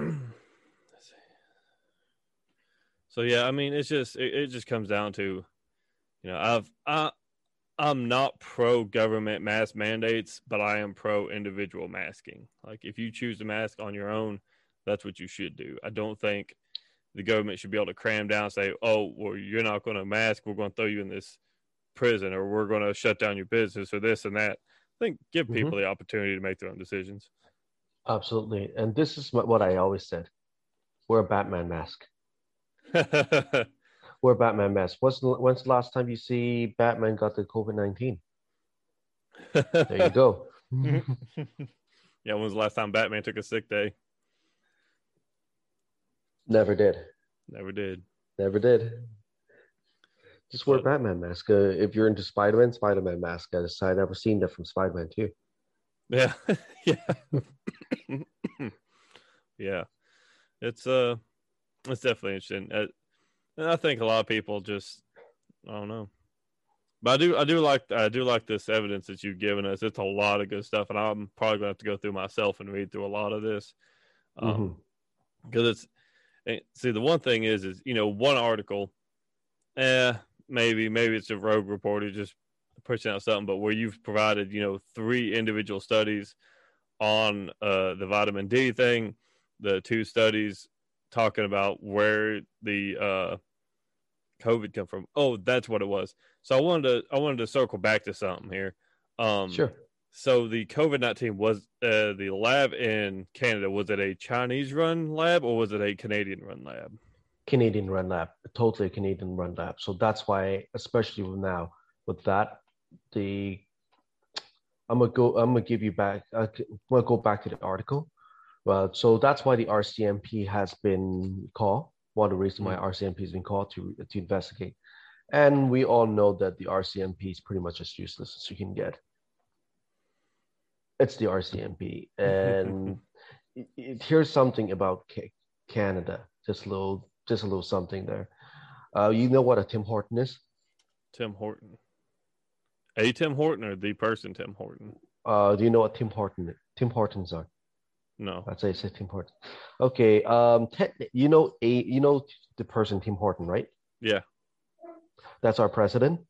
Speaker 1: so yeah, I mean, it's just, it, it just comes down to, you know, I've, I, I'm not pro government mask mandates, but I am pro individual masking. Like if you choose to mask on your own, that's what you should do. I don't think the government should be able to cram down and say, "Oh, well, you're not going to mask. We're going to throw you in this prison, or we're going to shut down your business, or this and that." I think give mm-hmm. people mm-hmm. the opportunity to make their own decisions.
Speaker 2: Absolutely, and this is what I always said: wear a Batman mask. [laughs] wear a Batman mask. What's the, when's the last time you see Batman got the COVID nineteen? there you go. [laughs]
Speaker 1: yeah, when was the last time Batman took a sick day?
Speaker 2: Never did.
Speaker 1: Never did.
Speaker 2: Never did. Just wear but, Batman mask. Uh, if you're into Spider Man, Spider Man mask. I decided I never seen that from Spider Man too.
Speaker 1: Yeah, [laughs] yeah, yeah. It's uh, it's definitely interesting. Uh, and I think a lot of people just I don't know. But I do I do like I do like this evidence that you've given us. It's a lot of good stuff, and I'm probably gonna have to go through myself and read through a lot of this. Um mm-hmm. because it's see the one thing is is you know one article, eh, maybe maybe it's a rogue reporter just pushing out something, but where you've provided you know three individual studies on uh, the vitamin D thing, the two studies talking about where the uh, COVID come from. Oh, that's what it was. So I wanted to I wanted to circle back to something here. Um,
Speaker 2: sure.
Speaker 1: So the COVID nineteen was uh, the lab in Canada. Was it a Chinese run lab or was it a Canadian run lab?
Speaker 2: Canadian run lab, totally Canadian run lab. So that's why, especially now with that, the I'm gonna go. I'm gonna give you back. I'm gonna go back to the article. Well, so that's why the RCMP has been called. One of the reasons why mm. RCMP has been called to to investigate, and we all know that the RCMP is pretty much as useless as you can get. It's the RCMP, [laughs] and it, it, here's something about Canada. Just a little just a little something there. Uh, you know what a Tim Horton is?
Speaker 1: Tim Horton. A Tim Horton or the person Tim Horton?
Speaker 2: Uh, do you know what Tim Horton Tim Hortons are?
Speaker 1: No.
Speaker 2: That's I'd say it's Tim Horton. Okay. Um, te- you know a you know the person Tim Horton, right?
Speaker 1: Yeah.
Speaker 2: That's our president.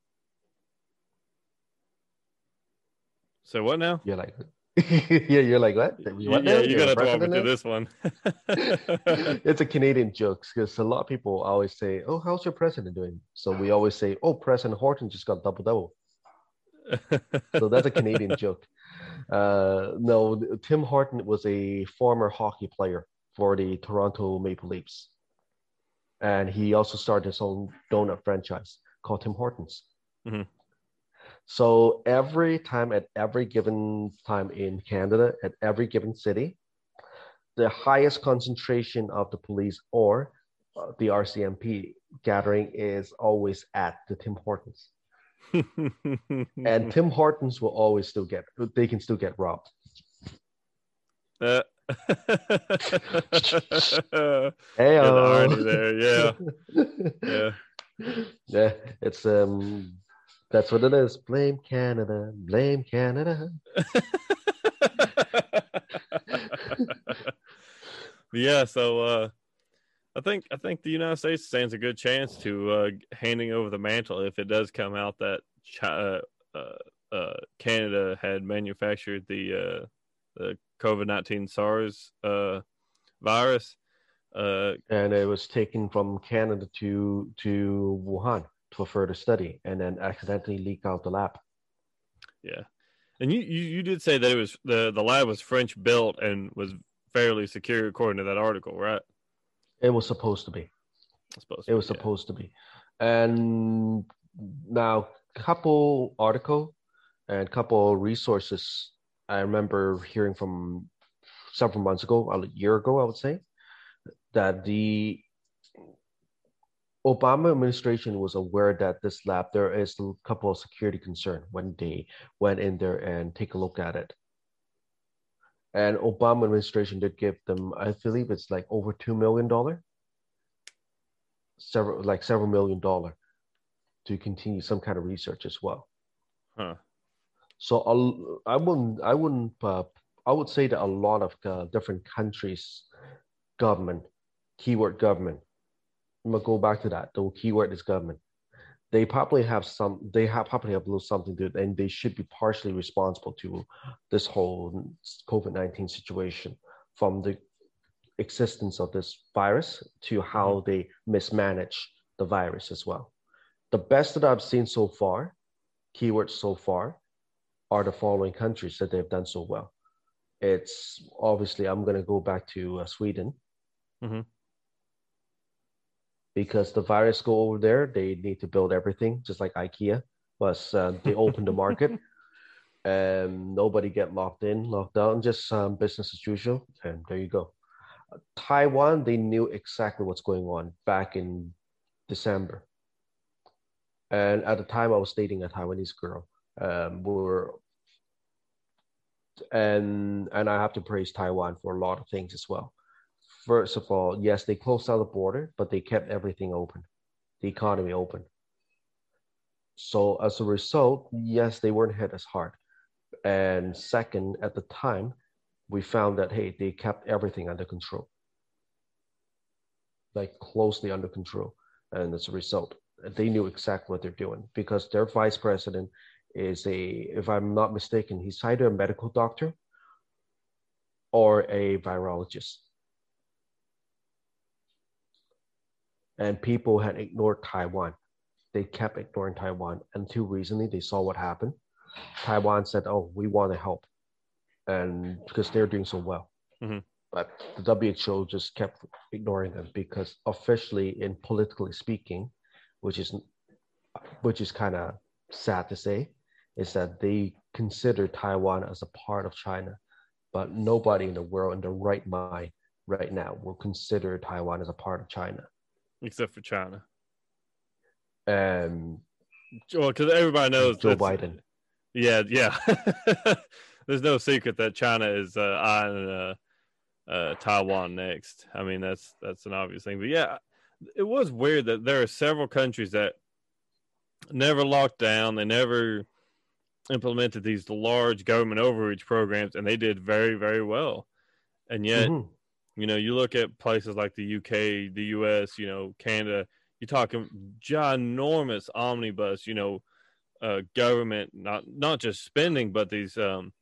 Speaker 1: So what now?
Speaker 2: You're like, [laughs] yeah, you're like what? What
Speaker 1: yeah,
Speaker 2: now?
Speaker 1: you gotta
Speaker 2: a
Speaker 1: have to walk me through this one. [laughs]
Speaker 2: it's a Canadian joke because a lot of people always say, "Oh, how's your president doing?" So we always say, "Oh, President Horton just got double double." So that's a Canadian joke. Uh, no, Tim Horton was a former hockey player for the Toronto Maple Leafs, and he also started his own donut franchise called Tim Hortons.
Speaker 1: Mhm.
Speaker 2: So every time, at every given time in Canada, at every given city, the highest concentration of the police or uh, the RCMP gathering is always at the Tim Hortons, [laughs] and Tim Hortons will always still get they can still get robbed.
Speaker 1: Uh, [laughs]
Speaker 2: Hey,
Speaker 1: irony there, yeah. [laughs] yeah.
Speaker 2: yeah, it's um, that's what it is. Blame Canada, blame Canada. [laughs]
Speaker 1: yeah, so uh I think I think the United States stands a good chance to uh handing over the mantle if it does come out that China, uh, uh, Canada had manufactured the uh the COVID nineteen SARS uh virus. Uh
Speaker 2: and it was taken from Canada to to Wuhan for further study, and then accidentally leak out the lab.
Speaker 1: yeah. And you, you you did say that it was the the lab was French built and was fairly secure according to that article, right?
Speaker 2: It was supposed to be.
Speaker 1: I suppose
Speaker 2: It was
Speaker 1: yeah.
Speaker 2: supposed to be, and now couple article and couple resources. I remember hearing from several months ago, a year ago, I would say, that the Obama administration was aware that this lab there is a couple of security concern when they went in there and take a look at it. And Obama administration did give them, I believe it's like over two million dollar, several like several million dollar, to continue some kind of research as well.
Speaker 1: Huh.
Speaker 2: So I'll- I wouldn't, I wouldn't, uh, I would say that a lot of uh, different countries' government, keyword government, I'm gonna go back to that. The keyword is government. They probably have some, they have probably have a little something to it, and they should be partially responsible to this whole COVID 19 situation from the existence of this virus to how they mismanage the virus as well. The best that I've seen so far, keywords so far, are the following countries that they've done so well. It's obviously, I'm going to go back to uh, Sweden.
Speaker 1: Mhm.
Speaker 2: Because the virus go over there, they need to build everything, just like IKEA. Plus, uh, they open the market, [laughs] and nobody get locked in, locked down, just um, business as usual. And there you go. Taiwan, they knew exactly what's going on back in December. And at the time, I was dating a Taiwanese girl. Um, we were, and and I have to praise Taiwan for a lot of things as well. First of all, yes, they closed down the border, but they kept everything open, the economy open. So as a result, yes, they weren't hit as hard. And second, at the time, we found that hey, they kept everything under control, like closely under control. And as a result, they knew exactly what they're doing because their vice president is a, if I'm not mistaken, he's either a medical doctor or a virologist. And people had ignored Taiwan. They kept ignoring Taiwan until recently they saw what happened. Taiwan said, Oh, we want to help. And because they're doing so well.
Speaker 1: Mhm.
Speaker 2: But the WHO just kept ignoring them because officially and politically speaking, which is which is kind of sad to say, is that they consider Taiwan as a part of China, but nobody in the world in the right mind right now will consider Taiwan as a part of China.
Speaker 1: Except for China.
Speaker 2: And
Speaker 1: Well, because everybody knows
Speaker 2: Joe Biden.
Speaker 1: Yeah, yeah. [laughs] There's no secret that China is uh, eyeing uh, uh, Taiwan next. I mean, that's that's an obvious thing. But yeah, it was weird that there are several countries that never locked down. They never implemented these large government overreach programs, and they did very, very well. And yet, mm-hmm. You know, you look at places like the UK, the US, you know, Canada. You're talking ginormous omnibus, you know, uh, government not not just spending, but these, um,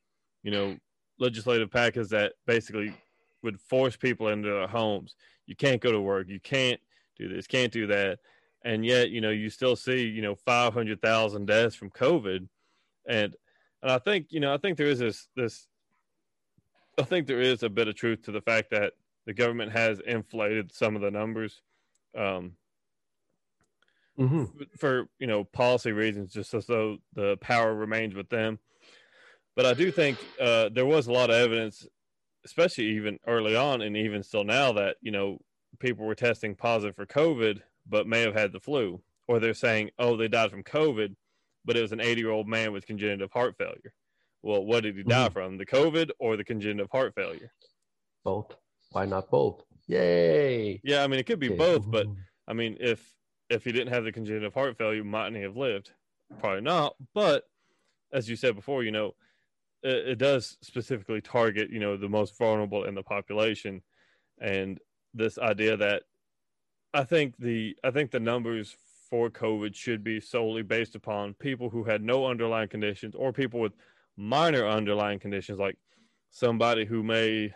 Speaker 1: you know, legislative packages that basically would force people into their homes. You can't go to work. You can't do this. Can't do that. And yet, you know, you still see, you know, five hundred thousand deaths from COVID and and I think you know I think there is this this I think there is a bit of truth to the fact that the government has inflated some of the numbers um, mm-hmm. for you know policy reasons, just as though the power remains with them. But I do think uh, there was a lot of evidence, especially even early on, and even still now, that you know people were testing positive for COVID, but may have had the flu, or they're saying, oh, they died from COVID, but it was an 80 year old man with congenital heart failure. Well, what did he die mm-hmm. from? The COVID or the congenital heart failure?
Speaker 2: Both. Why not both? Yay!
Speaker 1: Yeah, I mean it could be both, but I mean if if he didn't have the congenital heart failure, mightn't he have lived? Probably not. But as you said before, you know, it, it does specifically target you know the most vulnerable in the population, and this idea that I think the I think the numbers for COVID should be solely based upon people who had no underlying conditions or people with minor underlying conditions, like somebody who may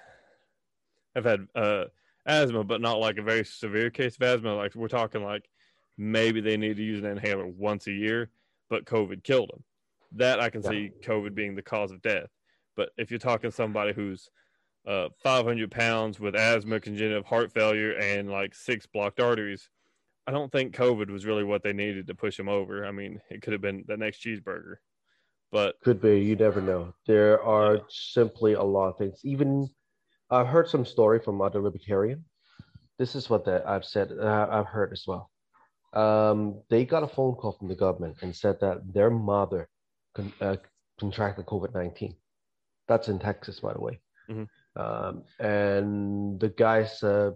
Speaker 1: have had uh, asthma, but not like a very severe case of asthma. Like we're talking like maybe they need to use an inhaler once a year, but COVID killed them. That I can yeah. see COVID being the cause of death. But if you're talking somebody who's uh, 500 pounds with asthma, congenital heart failure, and like six blocked arteries, I don't think COVID was really what they needed to push him over. I mean, it could have been the next cheeseburger, but
Speaker 2: could be. You never know. There are yeah. simply a lot of things. Even I've heard some story from other libertarian. This is what that I've said. Uh, I've heard as well. Um, they got a phone call from the government and said that their mother con- uh, contracted COVID nineteen. That's in Texas, by the way. Mm-hmm. Um, and the guys uh,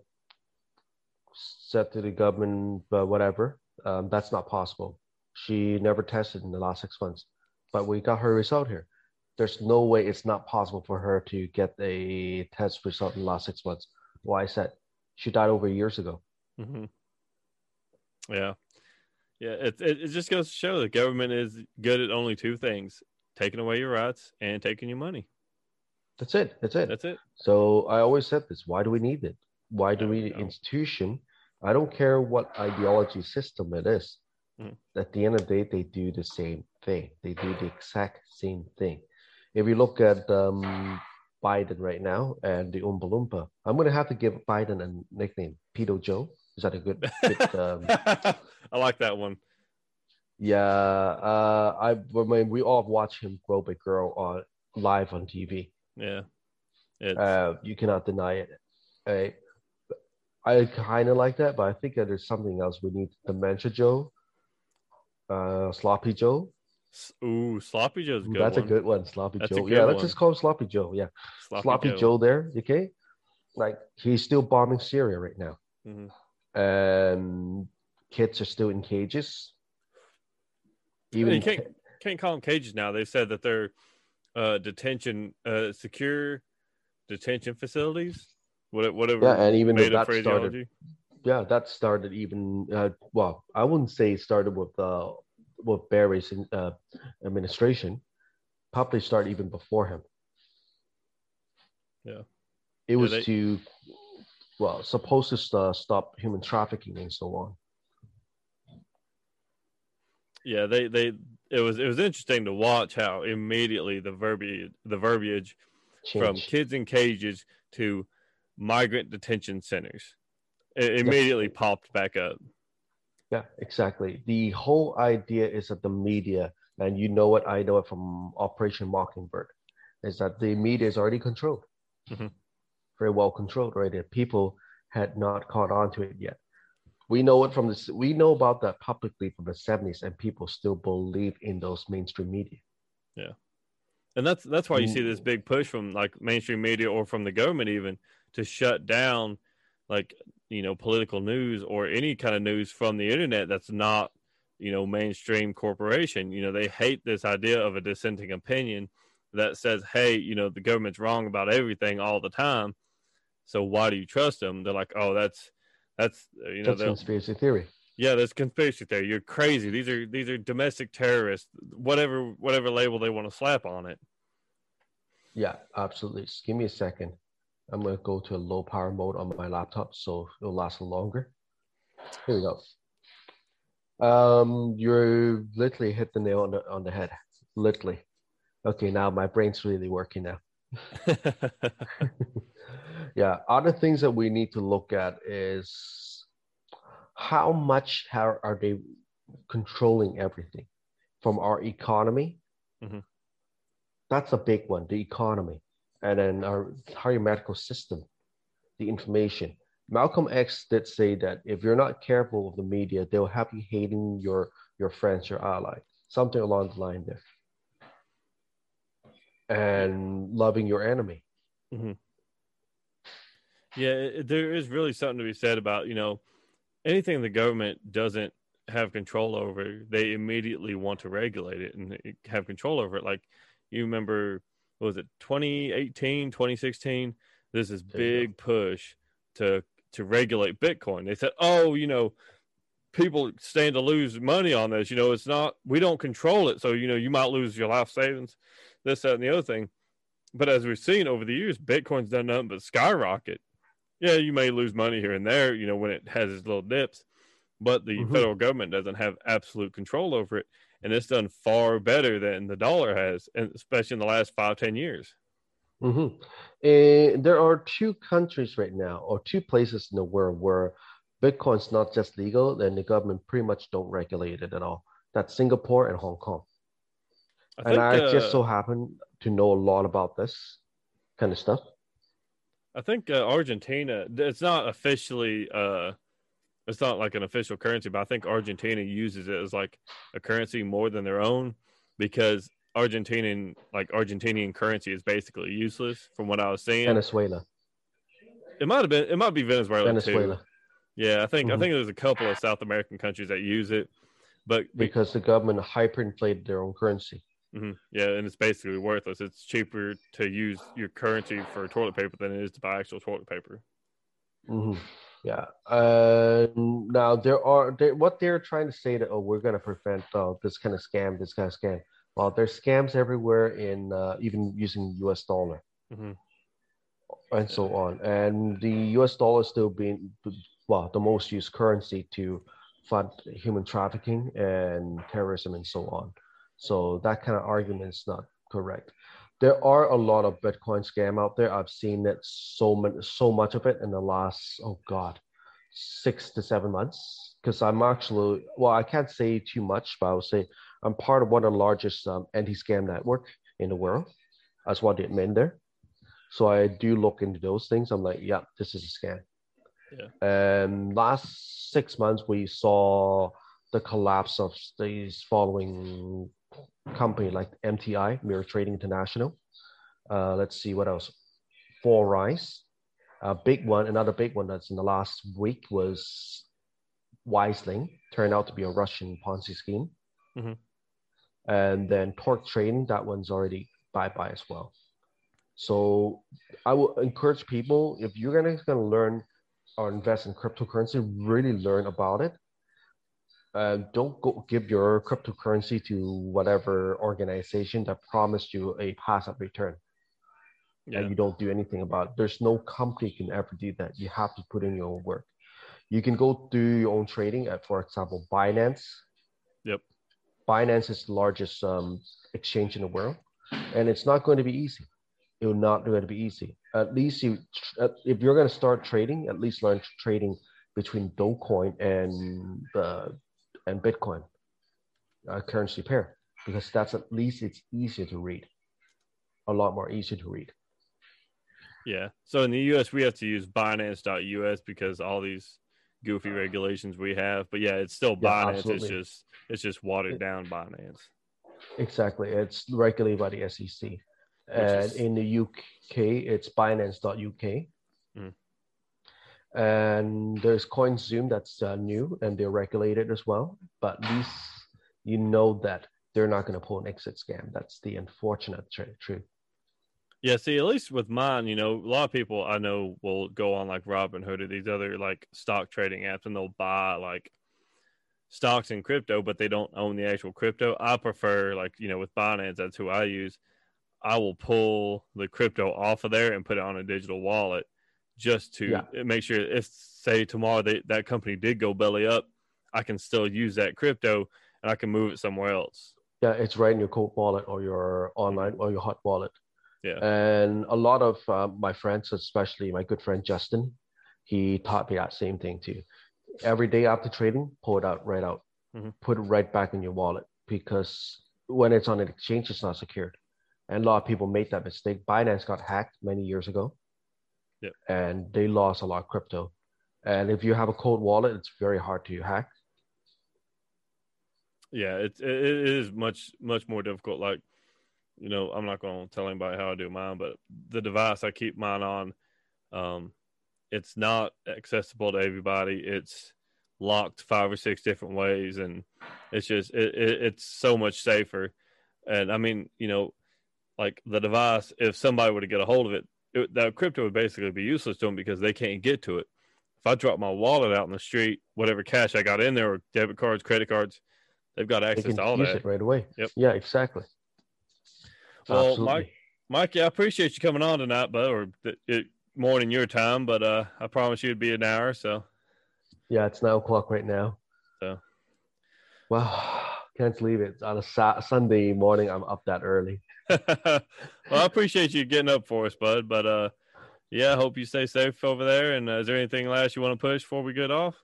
Speaker 2: said to the government, uh, whatever, um, that's not possible. She never tested in the last six months, but we got her result here. There's no way it's not possible for her to get a test result in the last six months. Why well, I said she died over years ago.
Speaker 1: Mm-hmm. Yeah. Yeah. It, it, it just goes to show the government is good at only two things taking away your rights and taking your money.
Speaker 2: That's it. That's it.
Speaker 1: That's it.
Speaker 2: So I always said this. Why do we need it? Why do we need an institution I don't care what ideology system it is. Mm. At the end of the day, they do the same thing. They do the exact same thing. If you look at um, Biden right now and the Oompa Loompa, I'm going to have to give Biden a nickname, Pedo Joe. Is that a good? good [laughs] um...
Speaker 1: I like that one.
Speaker 2: Yeah, uh, I, I mean, we all watch him grow a girl on live on TV.
Speaker 1: Yeah,
Speaker 2: uh, you cannot deny it. Uh, I kind of like that, but I think that there's something else we need. Dementia Joe, uh, Sloppy Joe.
Speaker 1: Ooh, Sloppy Joe's good.
Speaker 2: That's
Speaker 1: one.
Speaker 2: a good one, Sloppy That's Joe. Yeah, let's just call him Sloppy Joe. Yeah, Sloppy, Sloppy Joe. Joe. there. Okay, like he's still bombing Syria right now, mm-hmm. and kids are still in cages.
Speaker 1: Even you can't can't call them cages now. They said that they're uh, detention, uh, secure detention facilities What, whatever.
Speaker 2: Yeah, and even that started, yeah, that started even. Uh, well, I wouldn't say it started with uh, with Barry's uh, administration. Probably started even before him.
Speaker 1: Yeah,
Speaker 2: it yeah, was they... to well supposed to st- stop human trafficking and so on.
Speaker 1: Yeah, they they it was it was interesting to watch how immediately the verbiage the verbiage Change. from kids in cages to migrant detention centers. It immediately yeah. popped back up.
Speaker 2: Yeah, exactly. The whole idea is that the media, and you know it, I know it from Operation Mockingbird, is that the media is already controlled, mm-hmm. very well controlled already. People had not caught on to it yet. We know it from this. We know about that publicly from the '70s, and people still believe in those mainstream media.
Speaker 1: Yeah, and that's that's why you see this big push from like mainstream media or from the government even to shut down like you know political news or any kind of news from the internet that's not you know mainstream corporation. You know they hate this idea of a dissenting opinion that says hey you know the government's wrong about everything all the time. So why do you trust them? They're like oh that's that's uh, you know
Speaker 2: that's conspiracy theory.
Speaker 1: Yeah that's conspiracy theory. You're crazy. These are these are domestic terrorists whatever whatever label they want to slap on it.
Speaker 2: Yeah absolutely. Just give me a second i'm going to go to a low power mode on my laptop so it'll last longer here we go um, you literally hit the nail on the on the head. Literally. Okay, now my brain's really working now. [laughs] [laughs] yeah. Other things that we need to look at is how much how are they controlling everything from our economy. Mm-hmm. That's a big one. The economy, and then our higher medical system, the information Malcolm X did say that if you're not careful of the media, they'll have you hating your your friends, your ally, something along the line there, and loving your enemy.
Speaker 1: Mm-hmm. Yeah, there is really something to be said about you know anything the government doesn't have control over, they immediately want to regulate it and have control over it. Like you remember, was it 2018, 2016? There's this big push to to regulate Bitcoin. They said, oh, you know, people stand to lose money on this. You know, it's not, we don't control it. So, you know, you might lose your life savings, this, that, and the other thing. But as we've seen over the years, Bitcoin's done nothing but skyrocket. Yeah, you may lose money here and there, you know, when it has its little dips, but the mm-hmm. federal government doesn't have absolute control over it. And it's done far better than the dollar has, and especially in the last five, ten years.
Speaker 2: Mm-hmm. And there are two countries right now, or two places in the world where Bitcoin's not just legal, and the government pretty much don't regulate it at all. That's Singapore and Hong Kong. I and I uh, just so happen to know a lot about this kind of stuff.
Speaker 1: I think uh, Argentina. It's not officially. Uh, it's not like an official currency, but I think Argentina uses it as like a currency more than their own because Argentinian like Argentinian currency is basically useless from what I was seeing.
Speaker 2: Venezuela.
Speaker 1: It might have been. It might be Venezuela. Venezuela. Too. Yeah, I think mm-hmm. I think there's a couple of South American countries that use it, but
Speaker 2: because the government hyperinflated their own currency.
Speaker 1: Mm-hmm. Yeah, and it's basically worthless. It's cheaper to use your currency for toilet paper than it is to buy actual toilet paper.
Speaker 2: Mm-hmm. Yeah. Uh, now there are they, what they're trying to say that oh we're going to prevent uh, this kind of scam, this kind of scam. Well, there's scams everywhere in uh, even using U.S. dollar mm-hmm. and so on. And the U.S. dollar is still being well the most used currency to fund human trafficking and terrorism and so on. So that kind of argument is not correct. There are a lot of Bitcoin scam out there. I've seen it so much, so much of it in the last oh god, six to seven months. Because I'm actually well, I can't say too much, but I will say I'm part of one of the largest um, anti-scam network in the world. I just want to admit there. So I do look into those things. I'm like, yeah, this is a scam. Yeah. And last six months, we saw the collapse of these following company like MTI, Mirror Trading International. Uh, let's see what else. Four Rise, a big one. Another big one that's in the last week was Wiseling. Turned out to be a Russian Ponzi scheme. Mm-hmm and then torque trading that one's already bye bye as well so i will encourage people if you're gonna, gonna learn or invest in cryptocurrency really learn about it uh, don't go give your cryptocurrency to whatever organization that promised you a passive return yeah. and you don't do anything about it. There's no company can ever do that. You have to put in your own work. You can go do your own trading at, for example, Binance.
Speaker 1: Yep.
Speaker 2: Binance is the largest um, exchange in the world, and it's not going to be easy. It will not going to be easy. At least you, if you're going to start trading, at least learn trading between Dogecoin and the and Bitcoin uh, currency pair, because that's at least it's easier to read, a lot more easier to read.
Speaker 1: Yeah. So in the US, we have to use Binance.us because all these goofy regulations we have. But yeah, it's still Binance. Yeah, it's just it's just watered down Binance.
Speaker 2: Exactly. It's regulated by the SEC. Which and is... in the UK, it's Binance.uk. Mm. And there's CoinZoom that's uh, new and they're regulated as well. But at least you know that they're not going to pull an exit scam. That's the unfortunate truth.
Speaker 1: Yeah, see, at least with mine, you know, a lot of people I know will go on like Robinhood or these other like stock trading apps and they'll buy like stocks in crypto, but they don't own the actual crypto. I prefer like, you know, with Binance, that's who I use. I will pull the crypto off of there and put it on a digital wallet just to yeah. make sure if say tomorrow they, that company did go belly up, I can still use that crypto and I can move it somewhere else.
Speaker 2: Yeah, it's right in your cold wallet or your online or your hot wallet.
Speaker 1: Yeah.
Speaker 2: And a lot of uh, my friends, especially my good friend Justin, he taught me that same thing too. Every day after trading, pull it out right out, mm-hmm. put it right back in your wallet because when it's on an exchange, it's not secured. And a lot of people made that mistake. Binance got hacked many years ago.
Speaker 1: Yep.
Speaker 2: And they lost a lot of crypto. And if you have a cold wallet, it's very hard to hack.
Speaker 1: Yeah, it, it is much, much more difficult. Like you know, I'm not going to tell anybody how I do mine, but the device I keep mine on, um, it's not accessible to everybody. It's locked five or six different ways, and it's just it, it, it's so much safer. And I mean, you know, like the device, if somebody were to get a hold of it, it that crypto would basically be useless to them because they can't get to it. If I drop my wallet out in the street, whatever cash I got in there, or debit cards, credit cards, they've got access to all that
Speaker 2: right away.
Speaker 1: Yep.
Speaker 2: Yeah, exactly.
Speaker 1: Well, Absolutely. Mike, Mikey, I appreciate you coming on tonight, but or it, morning your time, but uh, I promise you it'd be an hour. So,
Speaker 2: yeah, it's nine o'clock right now.
Speaker 1: So,
Speaker 2: well, can't believe it. On a sa- Sunday morning, I'm up that early. [laughs]
Speaker 1: well, I appreciate you getting up for us, bud. But uh, yeah, I hope you stay safe over there. And uh, is there anything last you want to push before we get off?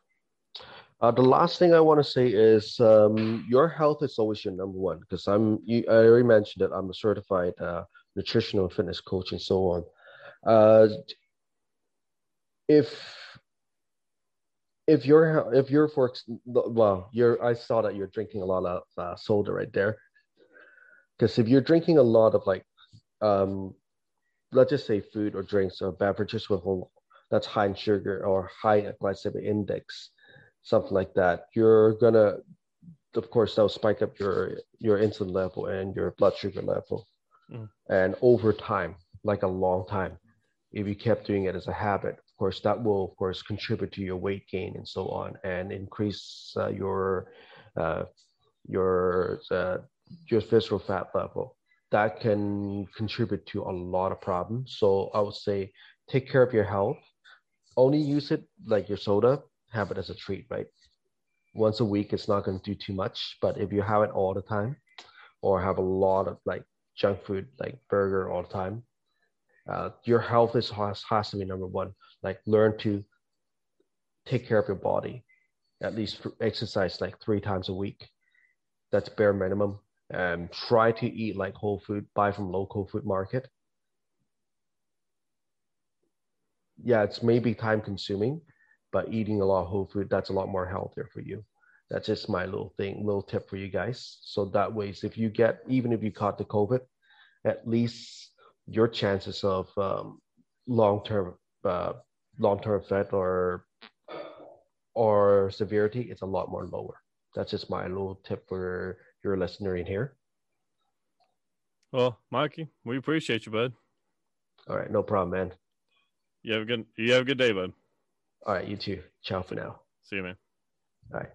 Speaker 2: Uh, the last thing I want to say is um, your health is always your number one because I'm. You, I already mentioned that I'm a certified uh, nutritional fitness coach and so on. Uh, if if you're if you're for well, you're I saw that you're drinking a lot of uh, soda right there. Because if you're drinking a lot of like, um, let's just say food or drinks or beverages with that's high in sugar or high glycemic index, something like that, you're gonna, of course, that'll spike up your your insulin level and your blood sugar level, mm. and over time, like a long time, if you kept doing it as a habit, of course, that will of course contribute to your weight gain and so on, and increase uh, your uh, your uh, your visceral fat level. That can contribute to a lot of problems. So I would say take care of your health. Only use it like your soda have it as a treat, right? Once a week, it's not going to do too much. But if you have it all the time, or have a lot of like junk food, like burger all the time, uh, your health is has, has to be number one. Like learn to take care of your body, at least exercise like three times a week. That's bare minimum. And try to eat like whole food, buy from local food market. Yeah, it's maybe time consuming, but eating a lot of whole food, that's a lot more healthier for you. That's just my little thing, little tip for you guys. So that way, if you get, even if you caught the COVID, at least your chances of um, long-term, uh, long-term effect or or severity is a lot more lower. That's just my little tip for your listener in here.
Speaker 1: Well, Mikey, we appreciate you, bud.
Speaker 2: All right, no problem, man.
Speaker 1: You have a good you have a good day, bud.
Speaker 2: All right, you too. Ciao for now.
Speaker 1: See you, man.
Speaker 2: All right.